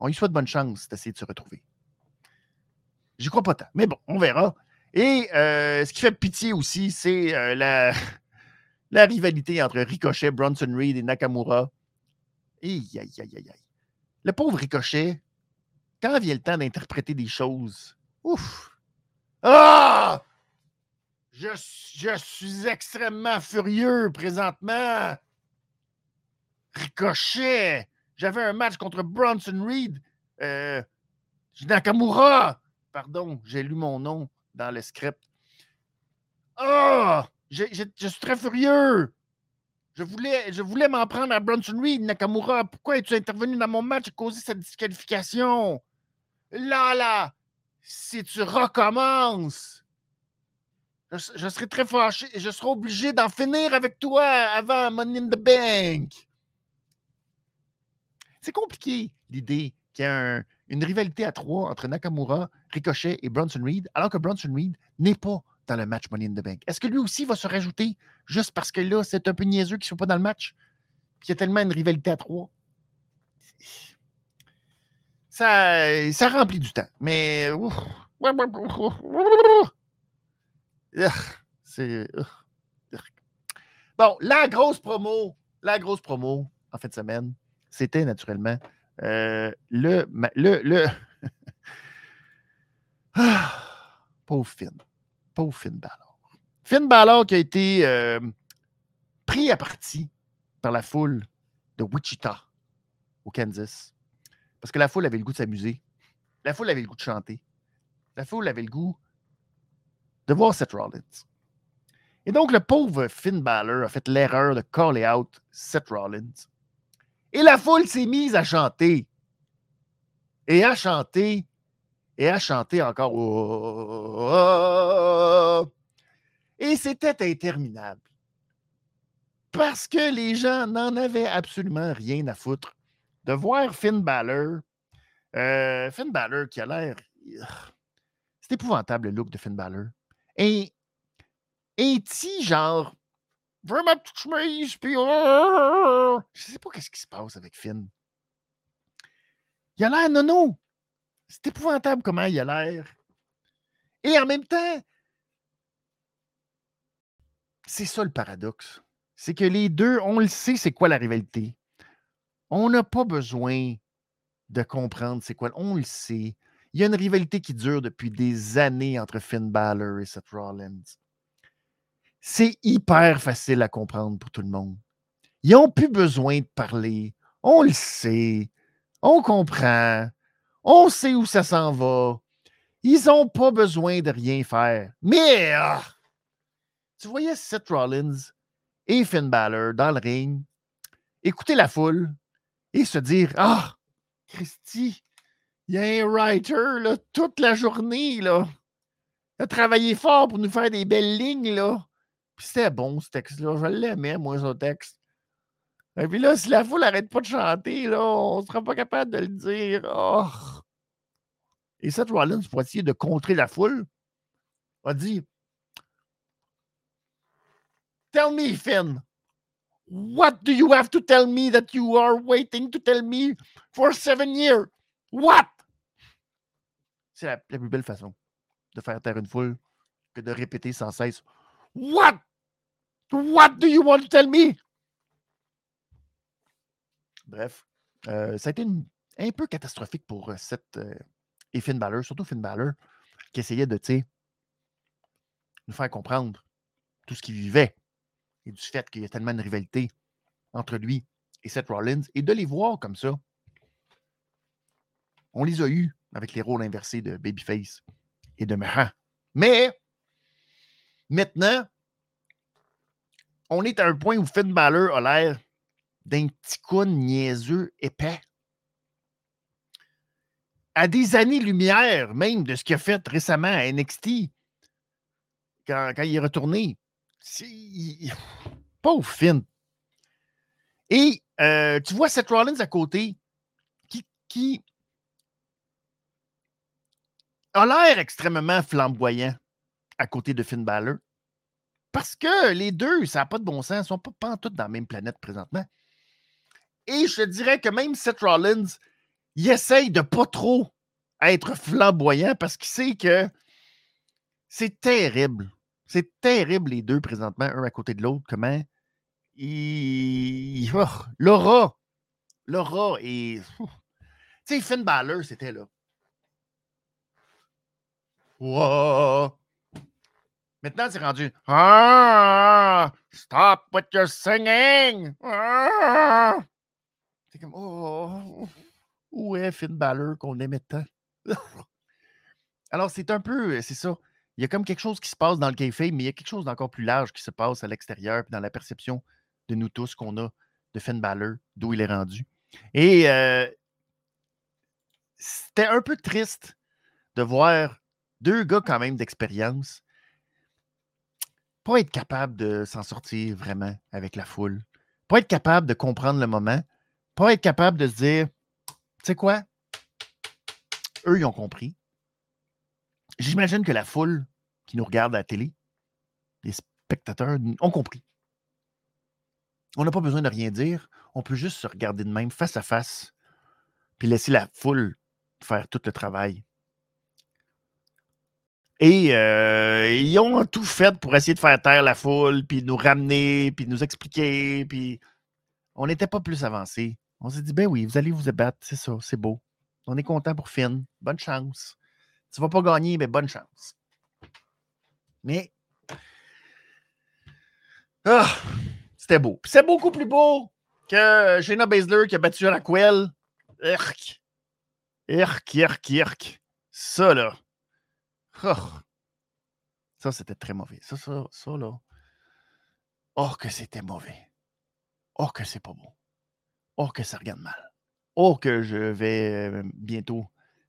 On lui souhaite bonne chance d'essayer de se retrouver. J'y crois pas tant. Mais bon, on verra. Et euh, ce qui fait pitié aussi, c'est euh, la, la rivalité entre Ricochet, Bronson Reed et Nakamura. Le pauvre Ricochet, quand vient le temps d'interpréter des choses, ouf! Ah! Je, je suis extrêmement furieux présentement. Ricochet! J'avais un match contre Bronson Reed. Euh, Nakamura! Pardon, j'ai lu mon nom dans le script. Ah! je suis très furieux. Je voulais, m'en prendre à Bronson Reed, Nakamura. Pourquoi es-tu intervenu dans mon match et causé cette disqualification? Là, là, si tu recommences, je, je serai très fâché et je serai obligé d'en finir avec toi avant Money in the Bank. C'est compliqué, l'idée qu'il y a une rivalité à trois entre Nakamura, Ricochet et Bronson Reed, alors que Bronson Reed n'est pas dans le match Money in the Bank. Est-ce que lui aussi va se rajouter juste parce que là, c'est un peu niaiseux qu'il ne soit pas dans le match? Puis il y a tellement une rivalité à trois. Ça, ça remplit du temps. Mais. C'est. Bon, la grosse promo, la grosse promo en fin de semaine, c'était naturellement euh, le, le, le pauvre Finn. Pauvre Finn Balor. Finn Balor qui a été euh, pris à partie par la foule de Wichita, au Kansas. Parce que la foule avait le goût de s'amuser. La foule avait le goût de chanter. La foule avait le goût de voir Seth Rollins. Et donc, le pauvre Finn Balor a fait l'erreur de caller out Seth Rollins et la foule s'est mise à chanter. Et à chanter. Et à chanter encore. Et c'était interminable. Parce que les gens n'en avaient absolument rien à foutre de voir Finn Balor. Euh, Finn Balor qui a l'air. C'est épouvantable le look de Finn Balor. Et. Et genre vraiment toute chemise, puis. Je sais pas qu'est-ce qui se passe avec Finn. Il a l'air nono. C'est épouvantable comment il a l'air. Et en même temps, c'est ça le paradoxe. C'est que les deux, on le sait, c'est quoi la rivalité. On n'a pas besoin de comprendre c'est quoi. On le sait. Il y a une rivalité qui dure depuis des années entre Finn Balor et Seth Rollins c'est hyper facile à comprendre pour tout le monde. Ils n'ont plus besoin de parler. On le sait. On comprend. On sait où ça s'en va. Ils n'ont pas besoin de rien faire. Mais ah, tu voyais Seth Rollins et Finn Balor dans le ring, écouter la foule et se dire Ah, Christy, il y a un writer toute la journée. Là. Il a travaillé fort pour nous faire des belles lignes. Là. Puis c'était bon, ce texte-là. Je l'aimais, moi, ce texte. Et puis là, si la foule n'arrête pas de chanter, là, on ne sera pas capable de le dire. Oh. Et Seth Rollins, pour essayer de contrer la foule, a dit Tell me, Finn, what do you have to tell me that you are waiting to tell me for seven years? What? C'est la, la, plus belle façon de faire taire une foule que de répéter sans cesse What? What do you want to tell me? Bref, euh, ça a été un peu catastrophique pour cette euh, et Finn Balor, surtout Finn Balor, qui essayait de, nous faire comprendre tout ce qu'il vivait et du fait qu'il y a tellement de rivalité entre lui et Seth Rollins et de les voir comme ça. On les a eus avec les rôles inversés de Babyface et de Maha. Mais maintenant, on est à un point où Finn Balor a l'air d'un petit con niaiseux épais. à des années-lumière même de ce qu'il a fait récemment à NXT quand, il est retourné. Pauvre Finn. Et euh, tu vois Seth Rollins à côté qui, qui a l'air extrêmement flamboyant à côté de Finn Balor. Parce que les deux, ça n'a pas de bon sens, ils ne sont pas, pas dans la même planète présentement. Et je te dirais que même Seth Rollins, il essaye de pas trop être flamboyant parce qu'il sait que c'est terrible. C'est terrible les deux présentement, un à côté de l'autre. Comment il. Oh, Laura. Laura et. Tu sais, Finn Balor, c'était là. Wow. Maintenant, c'est rendu. Ah, stop what you're singing. Ah. Comme. Oh. Où est Finn Balor qu'on aimait tant? Alors, c'est un peu. C'est ça. Il y a comme quelque chose qui se passe dans le café, mais il y a quelque chose d'encore plus large qui se passe à l'extérieur, dans la perception de nous tous qu'on a de Finn Balor, d'où il est rendu. Et euh, c'était un peu triste de voir deux gars quand même d'expérience pas être capable de s'en sortir vraiment avec la foule, pas être capable de comprendre le moment, pas être capable de se dire, tu sais quoi, eux, ils ont compris. J'imagine que la foule qui nous regarde à la télé, les spectateurs, ont compris. On n'a pas besoin de rien dire. On peut juste se regarder de même, face à face, puis laisser la foule faire tout le travail. Et euh, ils ont tout fait pour essayer de faire taire la foule, puis nous ramener, puis nous expliquer, puis on n'était pas plus avancé. On s'est dit, ben oui, vous allez vous abattre, c'est ça, c'est beau. On est content pour Finn. Bonne chance. Tu vas pas gagner, mais bonne chance. Mais ah, c'était beau. C'est beaucoup plus beau que Shayna Baszler qui a battu Raquel. Irk. Irk, irk, irk. Ça, là. Oh. Ça, c'était très mauvais. Ça, ça, ça, là. Oh, que c'était mauvais. Oh, que c'est pas bon. Oh, que ça regarde mal. Oh, que je vais euh, bientôt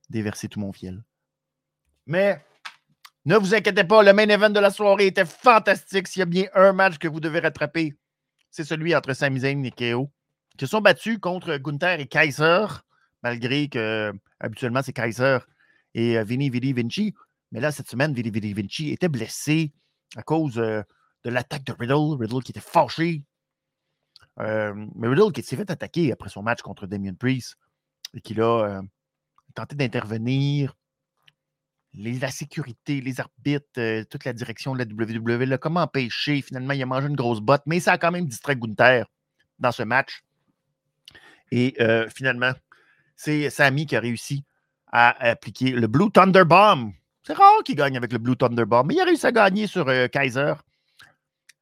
déverser tout mon fiel. Mais ne vous inquiétez pas, le main event de la soirée était fantastique. S'il y a bien un match que vous devez rattraper, c'est celui entre Sami Zayn et KO, qui sont battus contre Gunther et Kaiser, malgré que habituellement c'est Kaiser et euh, Vinny Vidi Vinci. Mais là, cette semaine, Vidi Vidi Vinci était blessé à cause euh, de l'attaque de Riddle. Riddle qui était fâché. Euh, mais Riddle qui s'est fait attaquer après son match contre Damien Priest et qui a tenté d'intervenir. la sécurité, les arbitres, toute la direction de la WWE, là, comment empêcher? Finalement, il a mangé une grosse botte, mais ça a quand même distrait Gunther dans ce match. Et finalement, c'est Sami qui a réussi à appliquer le Blue Thunder Bomb c'est rare qu'il gagne avec le Blue Thunderbomb, mais il a réussi à gagner sur euh, Kaiser.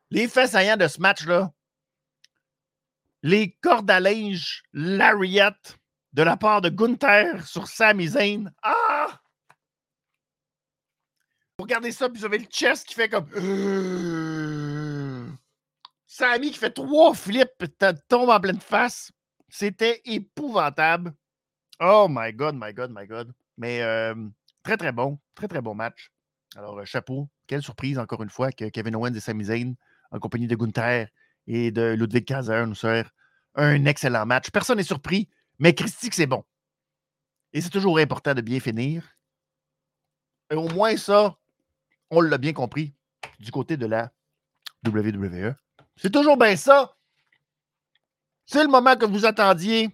Les faits saillants de ce match-là, les cordes à linge Lariat de la part de Gunther sur Sami Zayn. Ah! Regardez ça, puis vous avez le chest qui fait comme. Sami qui fait trois flips, tombe en pleine face. C'était épouvantable. Oh my God, my God, my God. Mais euh, Très, très bon. Très, très bon match. Alors, euh, chapeau. Quelle surprise, encore une fois, que Kevin Owens et Sami Zayn, en compagnie de Gunther et de Ludwig Kaiser, nous sortent un excellent match. Personne n'est surpris, mais Christy, c'est bon. Et c'est toujours important de bien finir. Et au moins, ça, on l'a bien compris du côté de la WWE. C'est toujours bien ça. C'est le moment que vous attendiez.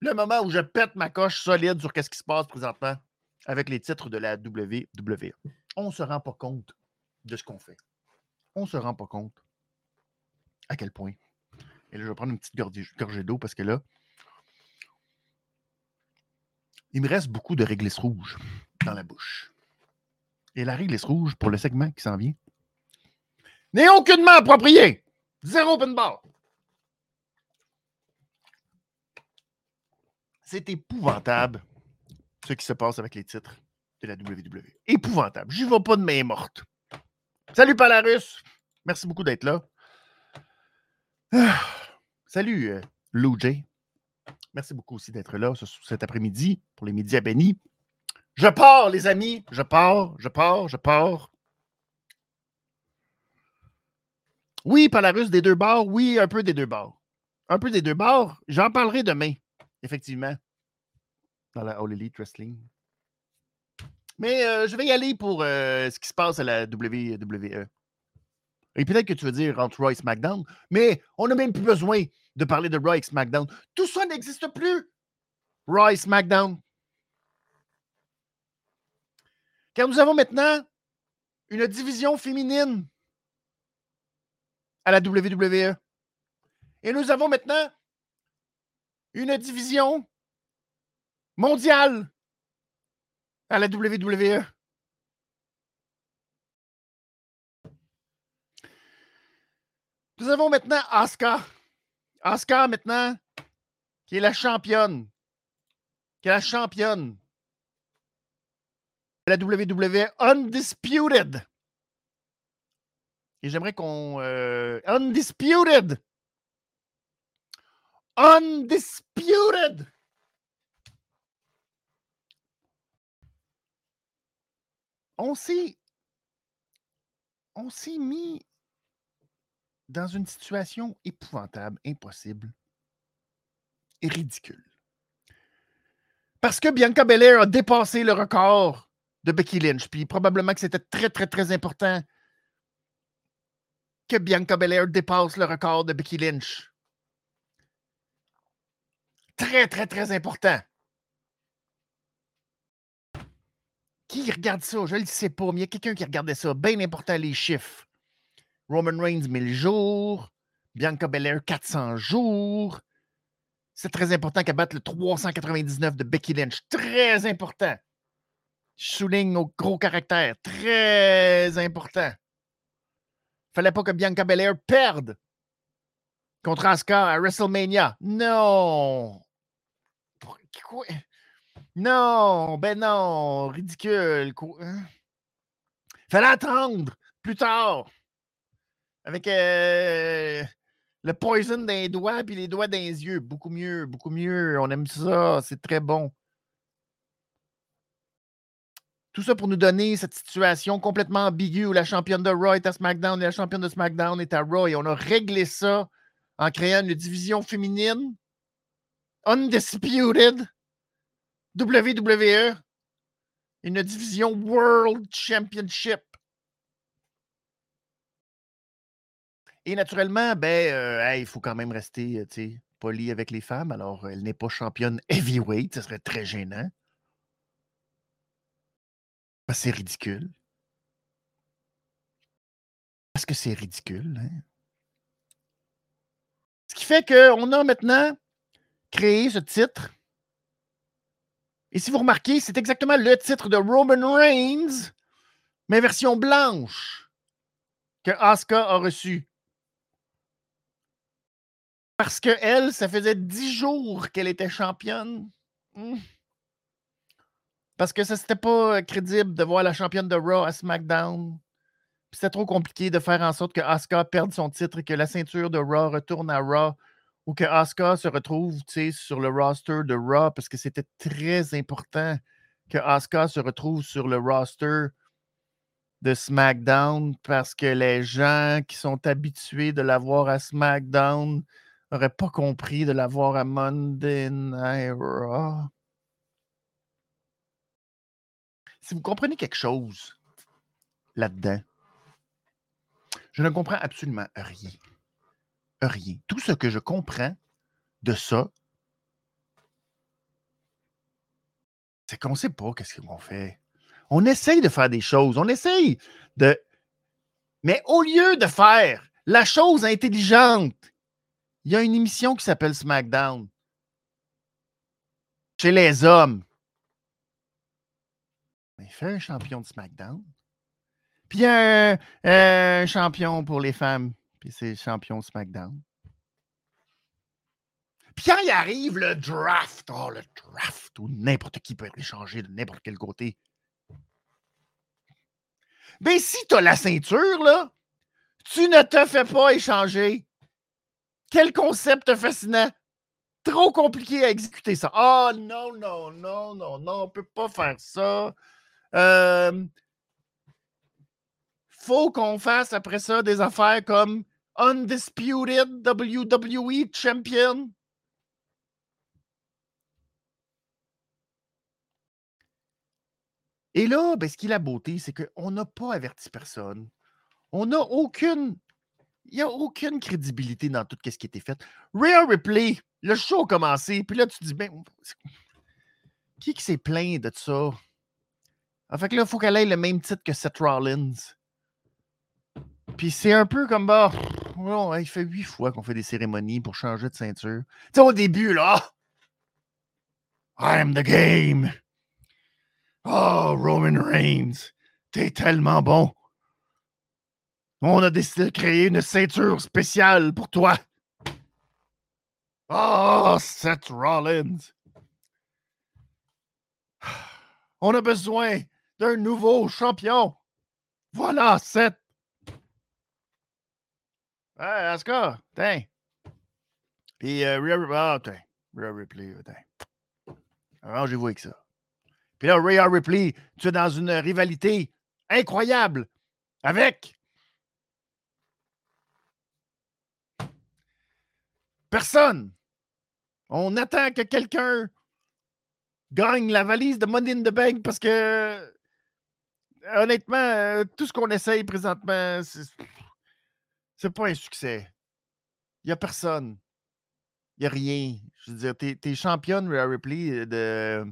Le moment où je pète ma coche solide sur ce qui se passe présentement avec les titres de la WWE. On ne se rend pas compte de ce qu'on fait. On ne se rend pas compte à quel point. Et là, je vais prendre une petite gorgée d'eau parce que là, il me reste beaucoup de réglisse rouge dans la bouche. Et la réglisse rouge pour le segment qui s'en vient n'est aucunement appropriée. Zéro open bar. C'est épouvantable ce qui se passe avec les titres de la WWE. Épouvantable. J'y vais pas de main morte. Salut Palarus. Merci beaucoup d'être là. Salut euh, Lou J. Merci beaucoup aussi d'être là cet après-midi pour les à Benny. Je pars, les amis. Je pars, je pars, je pars. Oui, par la russe des deux bords. Oui, un peu des deux bords. Un peu des deux bords. J'en parlerai demain, effectivement, dans la All Elite Wrestling. Mais euh, je vais y aller pour euh, ce qui se passe à la WWE. Et peut-être que tu veux dire entre Roy et SmackDown, mais on n'a même plus besoin de parler de Roy et SmackDown. Tout ça n'existe plus. Roy SmackDown. Car nous avons maintenant une division féminine à la WWE. Et nous avons maintenant une division mondiale à la WWE. Nous avons maintenant Asuka. Asuka maintenant, qui est la championne. Qui est la championne de la WWE Undisputed. Et j'aimerais qu'on. Euh, undisputed! Undisputed! On s'est. On s'est mis dans une situation épouvantable, impossible et ridicule. Parce que Bianca Belair a dépassé le record de Becky Lynch, puis probablement que c'était très, très, très important que Bianca Belair dépasse le record de Becky Lynch. Très, très, très important. Qui regarde ça? Je ne le sais pas, mais il y a quelqu'un qui regardait ça. Bien important, les chiffres. Roman Reigns, 1000 jours. Bianca Belair, 400 jours. C'est très important qu'elle batte le 399 de Becky Lynch. Très important. Je souligne au gros caractère. Très important fallait pas que Bianca Belair perde contre Asuka à WrestleMania. Non! Non, ben non, ridicule. Hein? Fallait attendre plus tard. Avec euh, le poison des doigts puis les doigts les yeux. Beaucoup mieux, beaucoup mieux. On aime ça, c'est très bon. Tout ça pour nous donner cette situation complètement ambiguë où la championne de Raw est à SmackDown et la championne de SmackDown est à Raw. Et on a réglé ça en créant une division féminine undisputed WWE, une division World Championship. Et naturellement, ben, euh, il faut quand même rester poli avec les femmes. Alors, elle n'est pas championne heavyweight, ce serait très gênant. C'est ridicule. Parce que c'est ridicule. Hein? Ce qui fait qu'on a maintenant créé ce titre. Et si vous remarquez, c'est exactement le titre de Roman Reigns, mais version blanche, que Asuka a reçu. Parce que elle, ça faisait dix jours qu'elle était championne. Hmm. Parce que ça, c'était pas crédible de voir la championne de Raw à SmackDown. C'était trop compliqué de faire en sorte que Asuka perde son titre et que la ceinture de Raw retourne à Raw ou que Asuka se retrouve sur le roster de Raw parce que c'était très important que Asuka se retrouve sur le roster de SmackDown parce que les gens qui sont habitués de la voir à SmackDown n'auraient pas compris de la voir à Monday si vous comprenez quelque chose là-dedans, je ne comprends absolument rien. Rien. Tout ce que je comprends de ça, c'est qu'on ne sait pas qu'est-ce qu'on fait. On essaye de faire des choses, on essaye de... Mais au lieu de faire la chose intelligente, il y a une émission qui s'appelle SmackDown. Chez les hommes. Il fait un champion de SmackDown. Puis un, un champion pour les femmes. Puis c'est champion SmackDown. Puis quand il arrive le draft, oh le draft, où n'importe qui peut être échangé de n'importe quel côté. Ben si tu as la ceinture, là, tu ne te fais pas échanger. Quel concept fascinant. trop compliqué à exécuter ça. Oh non, non, non, non, non, on peut pas faire ça. Faut qu'on fasse après ça des affaires comme Undisputed WWE Champion. Et là, ben, ce qui est la beauté, c'est qu'on n'a pas averti personne. On n'a aucune. Il n'y a aucune crédibilité dans tout ce qui a été fait. Rare Replay, le show a commencé, puis là, tu te dis, ben, qui qui s'est plaint de ça? En fait là, il faut qu'elle ait le même titre que Seth Rollins. Puis c'est un peu comme, bah, il fait huit fois qu'on fait des cérémonies pour changer de ceinture. Tu au début, là, I'm the game. Oh, Roman Reigns, t'es tellement bon. On a décidé de créer une ceinture spéciale pour toi. Oh, Seth Rollins. On a besoin d'un nouveau champion. Voilà, Seth. Hey, Asuka, tiens. Puis, euh, Rhea Ripley, ah, tiens. Rhea Ripley, tiens. Arrangez-vous avec ça. Puis là, Rhea Ripley, tu es dans une rivalité incroyable avec personne. On attend que quelqu'un gagne la valise de Money in the Bank parce que, honnêtement, euh, tout ce qu'on essaye présentement, c'est pas un succès. Il n'y a personne. Il n'y a rien. Je veux dire, t'es es championne, Rhea Ripley, de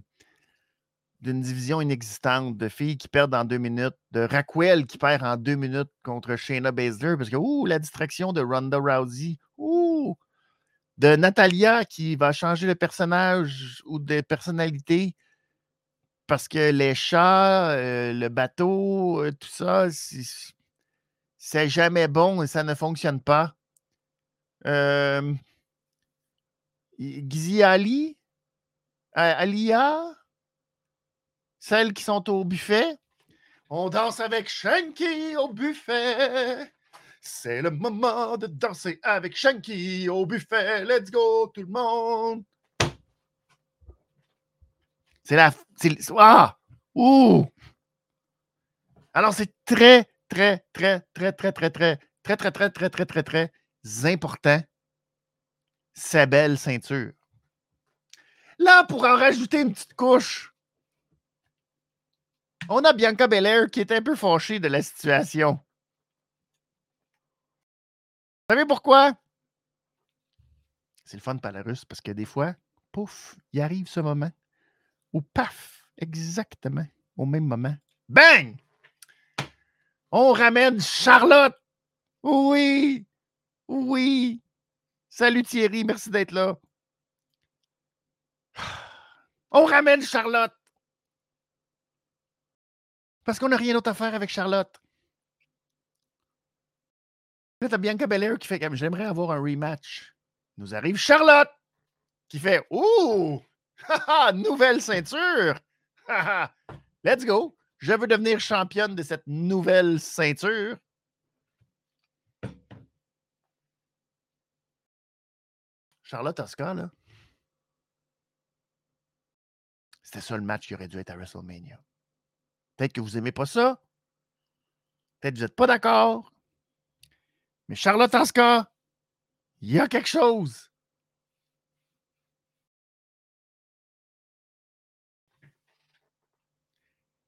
d'une division inexistante, de filles qui perdent en deux minutes, de Raquel qui perd en deux minutes contre Shayna Baszler, parce que, ouh, la distraction de Ronda Rousey, ouh, de Natalia qui va changer de personnage ou de personnalité parce que les chats, euh, le bateau, euh, tout ça, c'est jamais bon et ça ne fonctionne pas. Euh, Gizi Ali, Alia, celles qui sont au buffet. On danse avec Shanky au buffet. C'est le moment de danser avec Shanky au buffet. Let's go, tout le monde. C'est la. Ah! Ouh! Alors, c'est très, très, très, très, très, très, très, très, très, très, très, très, très, très important. Sa belle ceinture. Là, pour en rajouter une petite couche, on a Bianca Belair qui est un peu fâchée de la situation. Vous savez pourquoi? C'est le fun de parler russe parce que des fois, pouf, il arrive ce moment où paf, exactement au même moment, bang! On ramène Charlotte. Oui, oui. Salut Thierry, merci d'être là. On ramène Charlotte. Parce qu'on n'a rien d'autre à faire avec Charlotte. Là, t'as Bianca Belair qui fait j'aimerais avoir un rematch. Nous arrive Charlotte qui fait Ouh! nouvelle ceinture! Let's go! Je veux devenir championne de cette nouvelle ceinture. Charlotte Oscar, là. C'était ça le match qui aurait dû être à WrestleMania. Peut-être que vous n'aimez pas ça. Peut-être que vous n'êtes pas d'accord. Mais Charlotte Asuka, il y a quelque chose.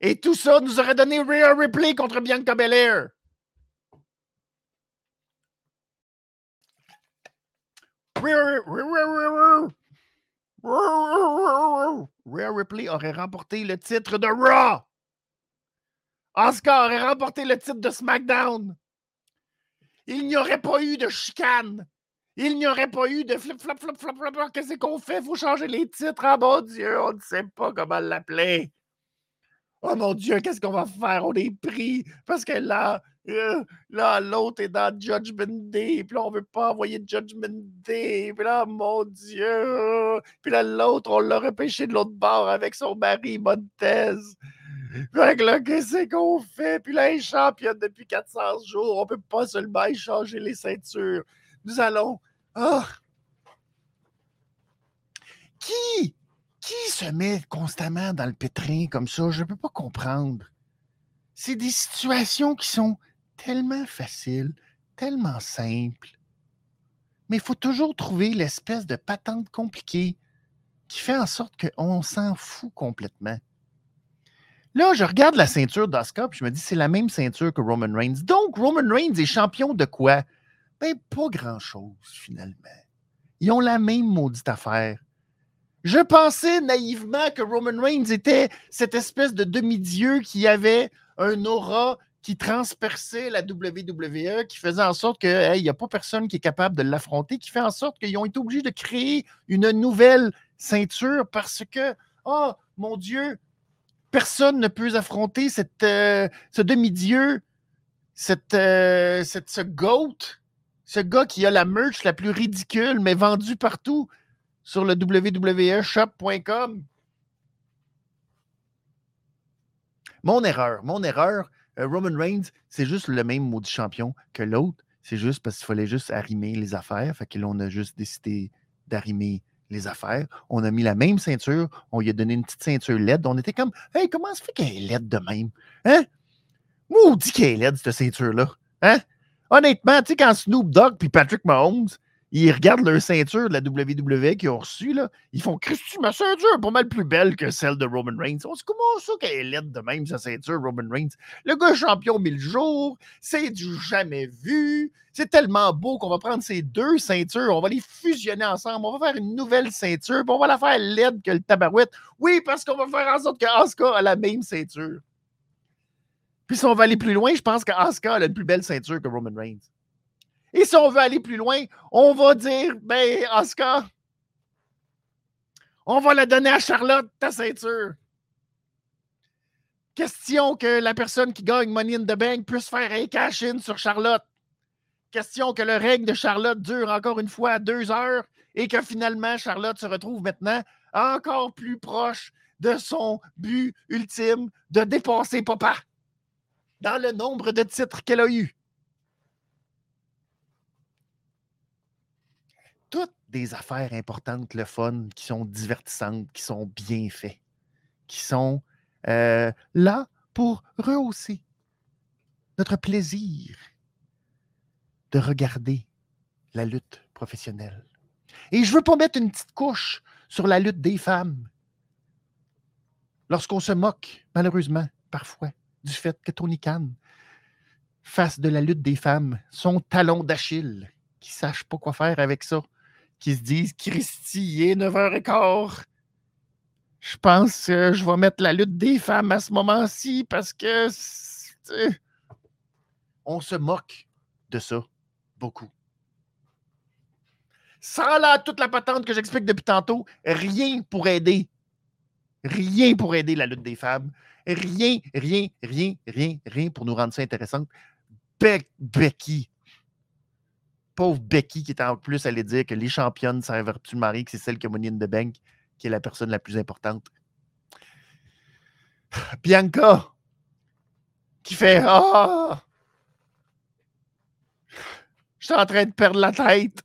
Et tout ça nous aurait donné Rhea Ripley contre Bianca Belair. Rhea Ripley aurait remporté le titre de Raw. Oscar aurait remporté le titre de SmackDown il n'y aurait pas eu de chicane. Il n'y aurait pas eu de flip, flop, flop, flop, flop. Qu'est-ce qu'on fait? Il faut changer les titres. Ah mon Dieu, on ne sait pas comment l'appeler. Oh mon Dieu, qu'est-ce qu'on va faire? On est pris parce que là, euh, là, l'autre est dans Judgment Day, puis là, on veut pas envoyer Judgment Day, puis là, mon Dieu, puis là, l'autre, on l'a repêché de l'autre bord avec son mari Montez. Fait que là, qu'est-ce qu'on fait? Puis là, il est championne depuis 400 jours. On ne peut pas seulement échanger les ceintures. Nous allons. Ah! Qui, qui se met constamment dans le pétrin comme ça? Je ne peux pas comprendre. C'est des situations qui sont tellement faciles, tellement simples. Mais il faut toujours trouver l'espèce de patente compliquée qui fait en sorte qu'on s'en fout complètement. Là, je regarde la ceinture d'Oscar, je me dis, c'est la même ceinture que Roman Reigns. Donc, Roman Reigns est champion de quoi? Ben, pas grand-chose, finalement. Ils ont la même maudite affaire. Je pensais naïvement que Roman Reigns était cette espèce de demi-dieu qui avait un aura qui transperçait la WWE, qui faisait en sorte qu'il n'y a pas personne qui est capable de l'affronter, qui fait en sorte qu'ils ont été obligés de créer une nouvelle ceinture parce que, oh mon Dieu, personne ne peut affronter euh, ce demi-dieu, euh, ce GOAT, ce gars qui a la merch la plus ridicule, mais vendue partout sur le www.shop.com. Mon erreur, mon erreur, euh, Roman Reigns, c'est juste le même maudit champion que l'autre. C'est juste parce qu'il fallait juste arrimer les affaires. Fait que là, on a juste décidé d'arrimer les affaires. On a mis la même ceinture. On lui a donné une petite ceinture LED. On était comme, hey, comment ça fait qu'elle est LED de même? Hein? Maudit qu'elle est LED, cette ceinture-là. Hein? Honnêtement, tu sais, quand Snoop Dogg puis Patrick Mahomes, ils regardent leur ceinture de la WWE qu'ils ont reçue, là, ils font Christy, ma ceinture est pas mal plus belle que celle de Roman Reigns. On se comment ça qu'elle est laide de même, sa ceinture, Roman Reigns? Le gars champion mille jours, c'est du jamais vu. C'est tellement beau qu'on va prendre ces deux ceintures, on va les fusionner ensemble, on va faire une nouvelle ceinture, puis on va la faire laide que le tabarouette. Oui, parce qu'on va faire en sorte que Asuka a la même ceinture. Puis si on va aller plus loin, je pense que Asuka a la plus belle ceinture que Roman Reigns. Et si on veut aller plus loin, on va dire, ben, Oscar, on va la donner à Charlotte, ta ceinture. Question que la personne qui gagne Money in the Bank puisse faire un cash-in sur Charlotte. Question que le règne de Charlotte dure encore une fois deux heures et que finalement Charlotte se retrouve maintenant encore plus proche de son but ultime de dépasser Papa dans le nombre de titres qu'elle a eu. toutes des affaires importantes, le fun, qui sont divertissantes, qui sont bien faites, qui sont euh, là pour rehausser notre plaisir de regarder la lutte professionnelle. Et je ne veux pas mettre une petite couche sur la lutte des femmes. Lorsqu'on se moque, malheureusement, parfois, du fait que Tony Khan fasse de la lutte des femmes son talon d'Achille, qui ne sache pas quoi faire avec ça, qui se disent Christy, il est 9h15. Je pense que je vais mettre la lutte des femmes à ce moment-ci parce que on se moque de ça beaucoup. Sans là, toute la patente que j'explique depuis tantôt, rien pour aider. Rien pour aider la lutte des femmes. Rien, rien, rien, rien, rien pour nous rendre ça intéressant. Becky, pauvre Becky qui est en plus allée dire que les championnes servent plus mari, que c'est celle qui a Money in the Bank, qui est la personne la plus importante. Bianca, qui fait Ah! Je suis en train de perdre la tête.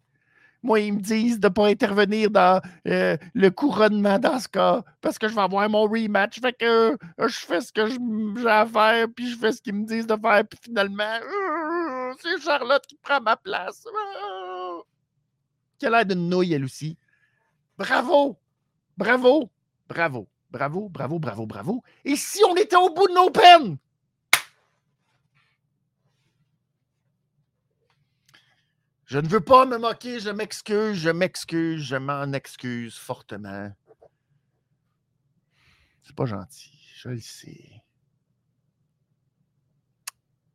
Moi, ils me disent de ne pas intervenir dans euh, le couronnement dans ce cas, parce que je vais avoir mon rematch. Fait que euh, je fais ce que j'ai à faire, puis je fais ce qu'ils me disent de faire, puis finalement. Euh, c'est Charlotte qui prend ma place. Quelle a l'air nouille, elle aussi? Bravo! Bravo! Bravo! Bravo, bravo, bravo, bravo. Et si on était au bout de nos peines? Je ne veux pas me moquer, je m'excuse, je m'excuse, je m'en excuse fortement. C'est pas gentil, je le sais.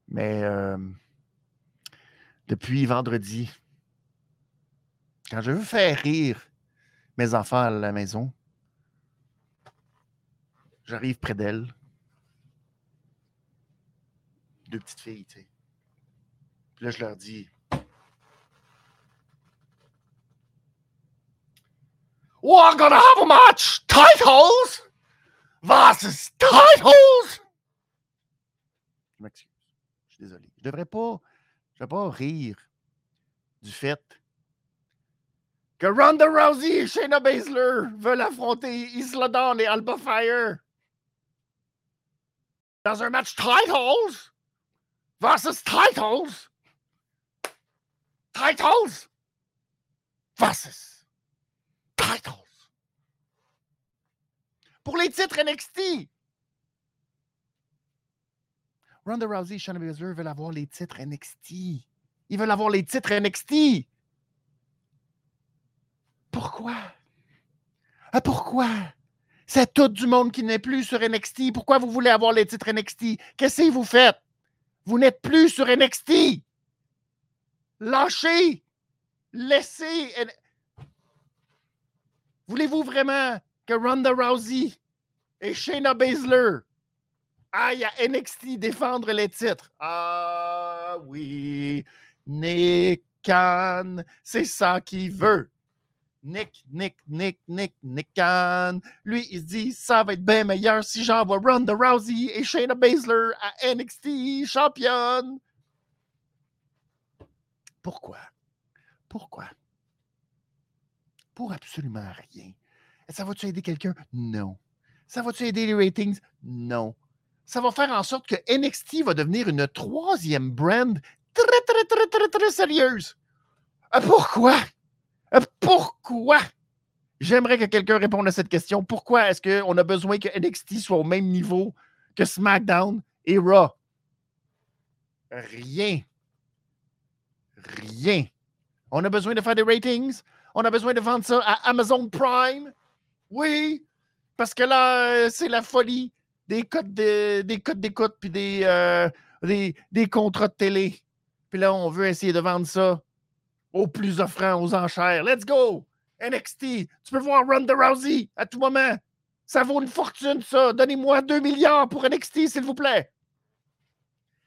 Mais euh, depuis vendredi. Quand je veux faire rire mes enfants à la maison, j'arrive près d'elles. Deux petites filles, tu sais. Puis là, je leur dis We're gonna have a match! Titles! Versus titles! Je m'excuse. Je suis désolé. Je devrais pas je ne vais pas rire du fait que Ronda Rousey et Shayna Baszler veulent affronter Isla Dawn et Alba Fire dans un match titles versus titles. Titles versus titles. Pour les titres NXT. Ronda Rousey et Shayna Baszler veulent avoir les titres NXT. Ils veulent avoir les titres NXT. Pourquoi? Ah, pourquoi? C'est tout du monde qui n'est plus sur NXT. Pourquoi vous voulez avoir les titres NXT? Qu'est-ce que vous faites? Vous n'êtes plus sur NXT. Lâchez. Laissez. Voulez-vous vraiment que Ronda Rousey et Shayna Baszler aillent à NXT défendre les titres? Ah oui, Nick Khan, c'est ça qu'il veut. Nick, Nick, Nick, Nick, Nick Khan. Lui, il se dit, ça va être bien meilleur si j'envoie Ronda Rousey et Shayna Baszler à NXT championne. Pourquoi? Pourquoi? Pour absolument rien. Ça va-tu aider quelqu'un? Non. Ça va-tu aider les ratings? Non. Ça va faire en sorte que NXT va devenir une troisième brand très, très, très, très, très sérieuse. Euh, pourquoi? Euh, pourquoi? J'aimerais que quelqu'un réponde à cette question. Pourquoi est-ce qu'on a besoin que NXT soit au même niveau que SmackDown et Raw? Rien. Rien. On a besoin de faire des ratings. On a besoin de vendre ça à Amazon Prime. Oui, parce que là, euh, c'est la folie des codes de, des codes d'écoute puis des, euh, des, des contrats de télé. Puis là, on veut essayer de vendre ça au plus offrant aux enchères. Let's go! NXT, tu peux voir Ronda Rousey à tout moment. Ça vaut une fortune, ça. Donnez-moi 2 milliards pour NXT, s'il vous plaît.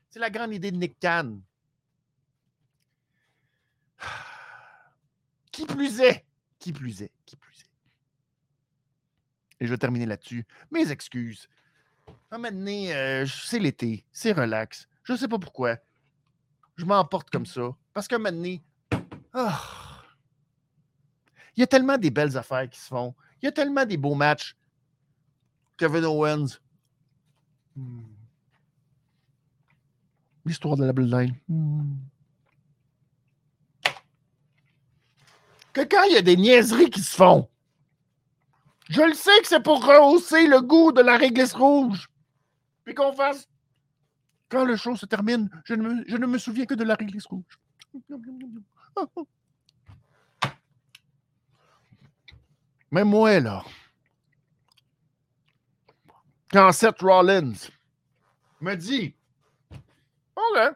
C'est la grande idée de Nick Khan. Qui plus est, qui plus est, qui plus est. Et je vais terminer là-dessus. Mes excuses. Un moment donné, euh, c'est l'été, c'est relax. Je ne sais pas pourquoi. Je m'emporte comme ça. Parce qu'à un moment donné, ah. Il y a tellement des belles affaires qui se font. Il y a tellement des beaux matchs. Kevin Owens. Hmm. L'histoire de la Bloodline. Hmm. Que quand il y a des niaiseries qui se font, je le sais que c'est pour rehausser le goût de la réglisse rouge. Puis qu'on fasse. Quand le show se termine, je ne me, je ne me souviens que de la réglisse rouge. Mais moi, là, quand Seth Rollins me dit OK,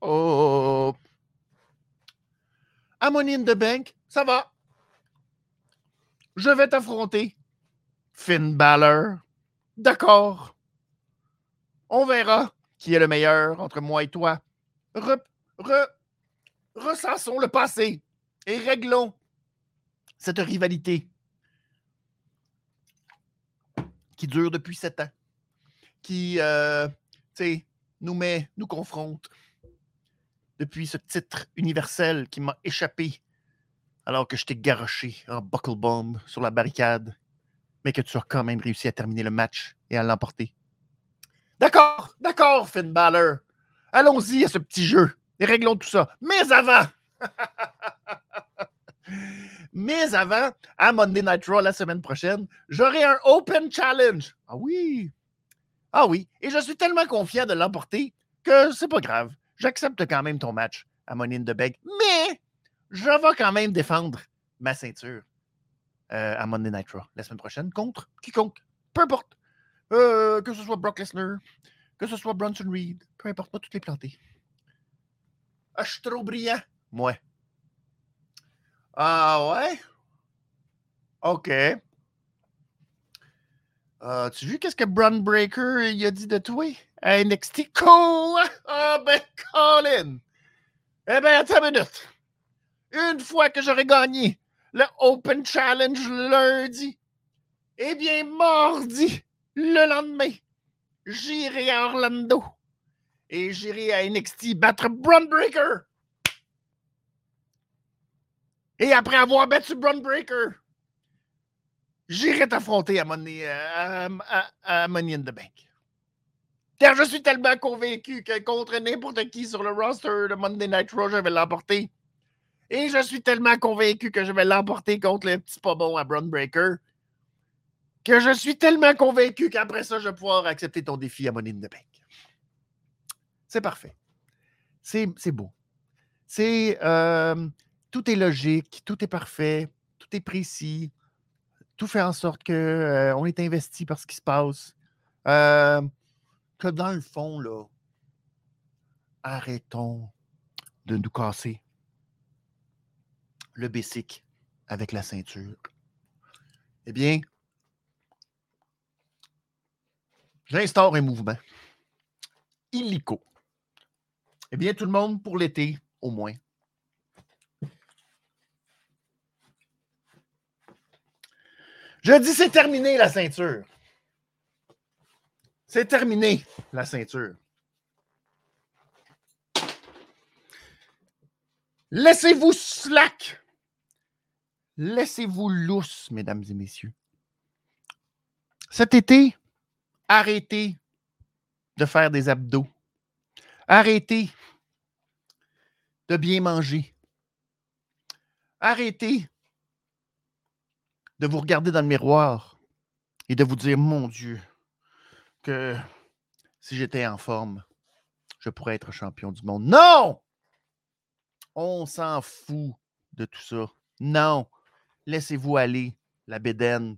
oh, à Money in the Bank, ça va. Je vais t'affronter. Finn Balor. D'accord. On verra qui est le meilleur entre moi et toi. Re, re, ressassons le passé et réglons cette rivalité qui dure depuis sept ans, qui euh, nous met, nous confronte depuis ce titre universel qui m'a échappé alors que je t'ai garoché en buckle bomb sur la barricade, mais que tu as quand même réussi à terminer le match et à l'emporter. D'accord, d'accord, Finn Balor. Allons-y à ce petit jeu et réglons tout ça. Mais avant, mais avant, à Monday Night Raw la semaine prochaine, j'aurai un Open Challenge. Ah oui. Ah oui. Et je suis tellement confiant de l'emporter que c'est pas grave. J'accepte quand même ton match à Money in the Bank. Mais je vais quand même défendre ma ceinture euh, à Monday Night Raw la semaine prochaine contre quiconque. Peu importe. Euh, que ce soit Brock Lesnar, que ce soit Bronson Reed, peu importe, pas toutes les planter. Ah, je. Moi. Ah ouais? OK. As-tu vu qu'est-ce que Braun Breaker il a dit de toi? À NXT? Cool! Ah ben, Colin! Eh ben, attends une minute. Une fois que j'aurai gagné le Open Challenge lundi, eh bien, mardi, le lendemain, j'irai à Orlando et j'irai à NXT battre Braun Breaker Et après avoir battu Braun Breaker, j'irai t'affronter à Money, à, à in the Bank. Car je suis tellement convaincu que contre n'importe qui sur le roster de Monday Night Raw, je vais l'emporter. Et je suis tellement convaincu que je vais l'emporter contre le petit pas bon à Braun Breaker que je suis tellement convaincu qu'après ça, je vais pouvoir accepter ton défi à Money in the Bank. C'est parfait. C'est beau. C'est euh, tout est logique, tout est parfait, tout est précis, tout fait en sorte qu'on euh, est investi par ce qui se passe. Euh, que dans le fond, là, arrêtons de nous casser le basic avec la ceinture. Eh bien, j'instaure un mouvement illico. Eh bien, tout le monde, pour l'été, au moins. Je dis c'est terminé la ceinture. C'est terminé, la ceinture. Laissez-vous slack. Laissez-vous lousse, mesdames et messieurs. Cet été, arrêtez de faire des abdos. Arrêtez de bien manger. Arrêtez de vous regarder dans le miroir et de vous dire, mon Dieu, que si j'étais en forme, je pourrais être champion du monde. Non! On s'en fout de tout ça. Non. Laissez-vous aller, la bédaine.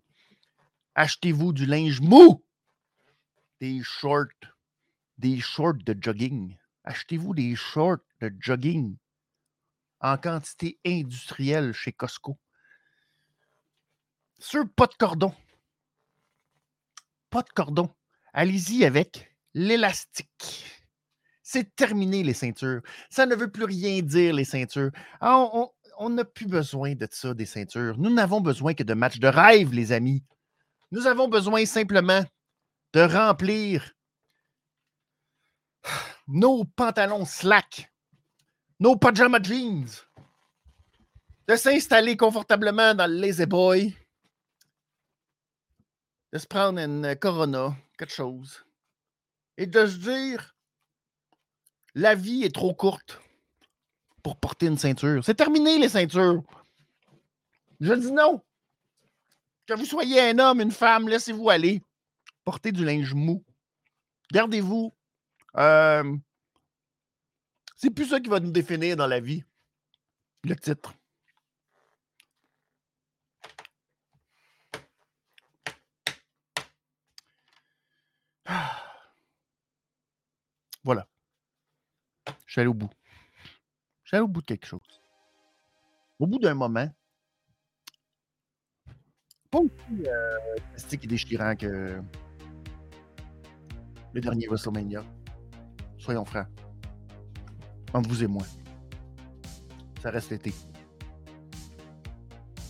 Achetez-vous du linge mou, des shorts, des shorts de jogging. Achetez-vous des shorts de jogging en quantité industrielle chez Costco. Sur pas de cordon. Pas de cordon. Allez-y avec l'élastique. C'est terminé les ceintures. Ça ne veut plus rien dire les ceintures. Ah, n'a plus besoin de ça, des ceintures. Nous n'avons besoin que de matchs de rêve, les amis. Nous avons besoin simplement de remplir nos pantalons slack, nos pajama jeans, de s'installer confortablement dans le Lazy Boy, de se prendre une Corona, quelque chose, et de se dire la vie est trop courte porter une ceinture. C'est terminé, les ceintures. Je dis non. Que vous soyez un homme, une femme, laissez-vous aller. Portez du linge mou. Gardez-vous. Euh, c'est plus ça qui va nous définir dans la vie. Le titre. Voilà. Je suis allé au bout. Allé au bout de quelque chose. Au bout d'un moment, pas aussi euh, et déchirant que le dernier WrestleMania. Soyons francs. Entre vous et moi. Ça reste l'été.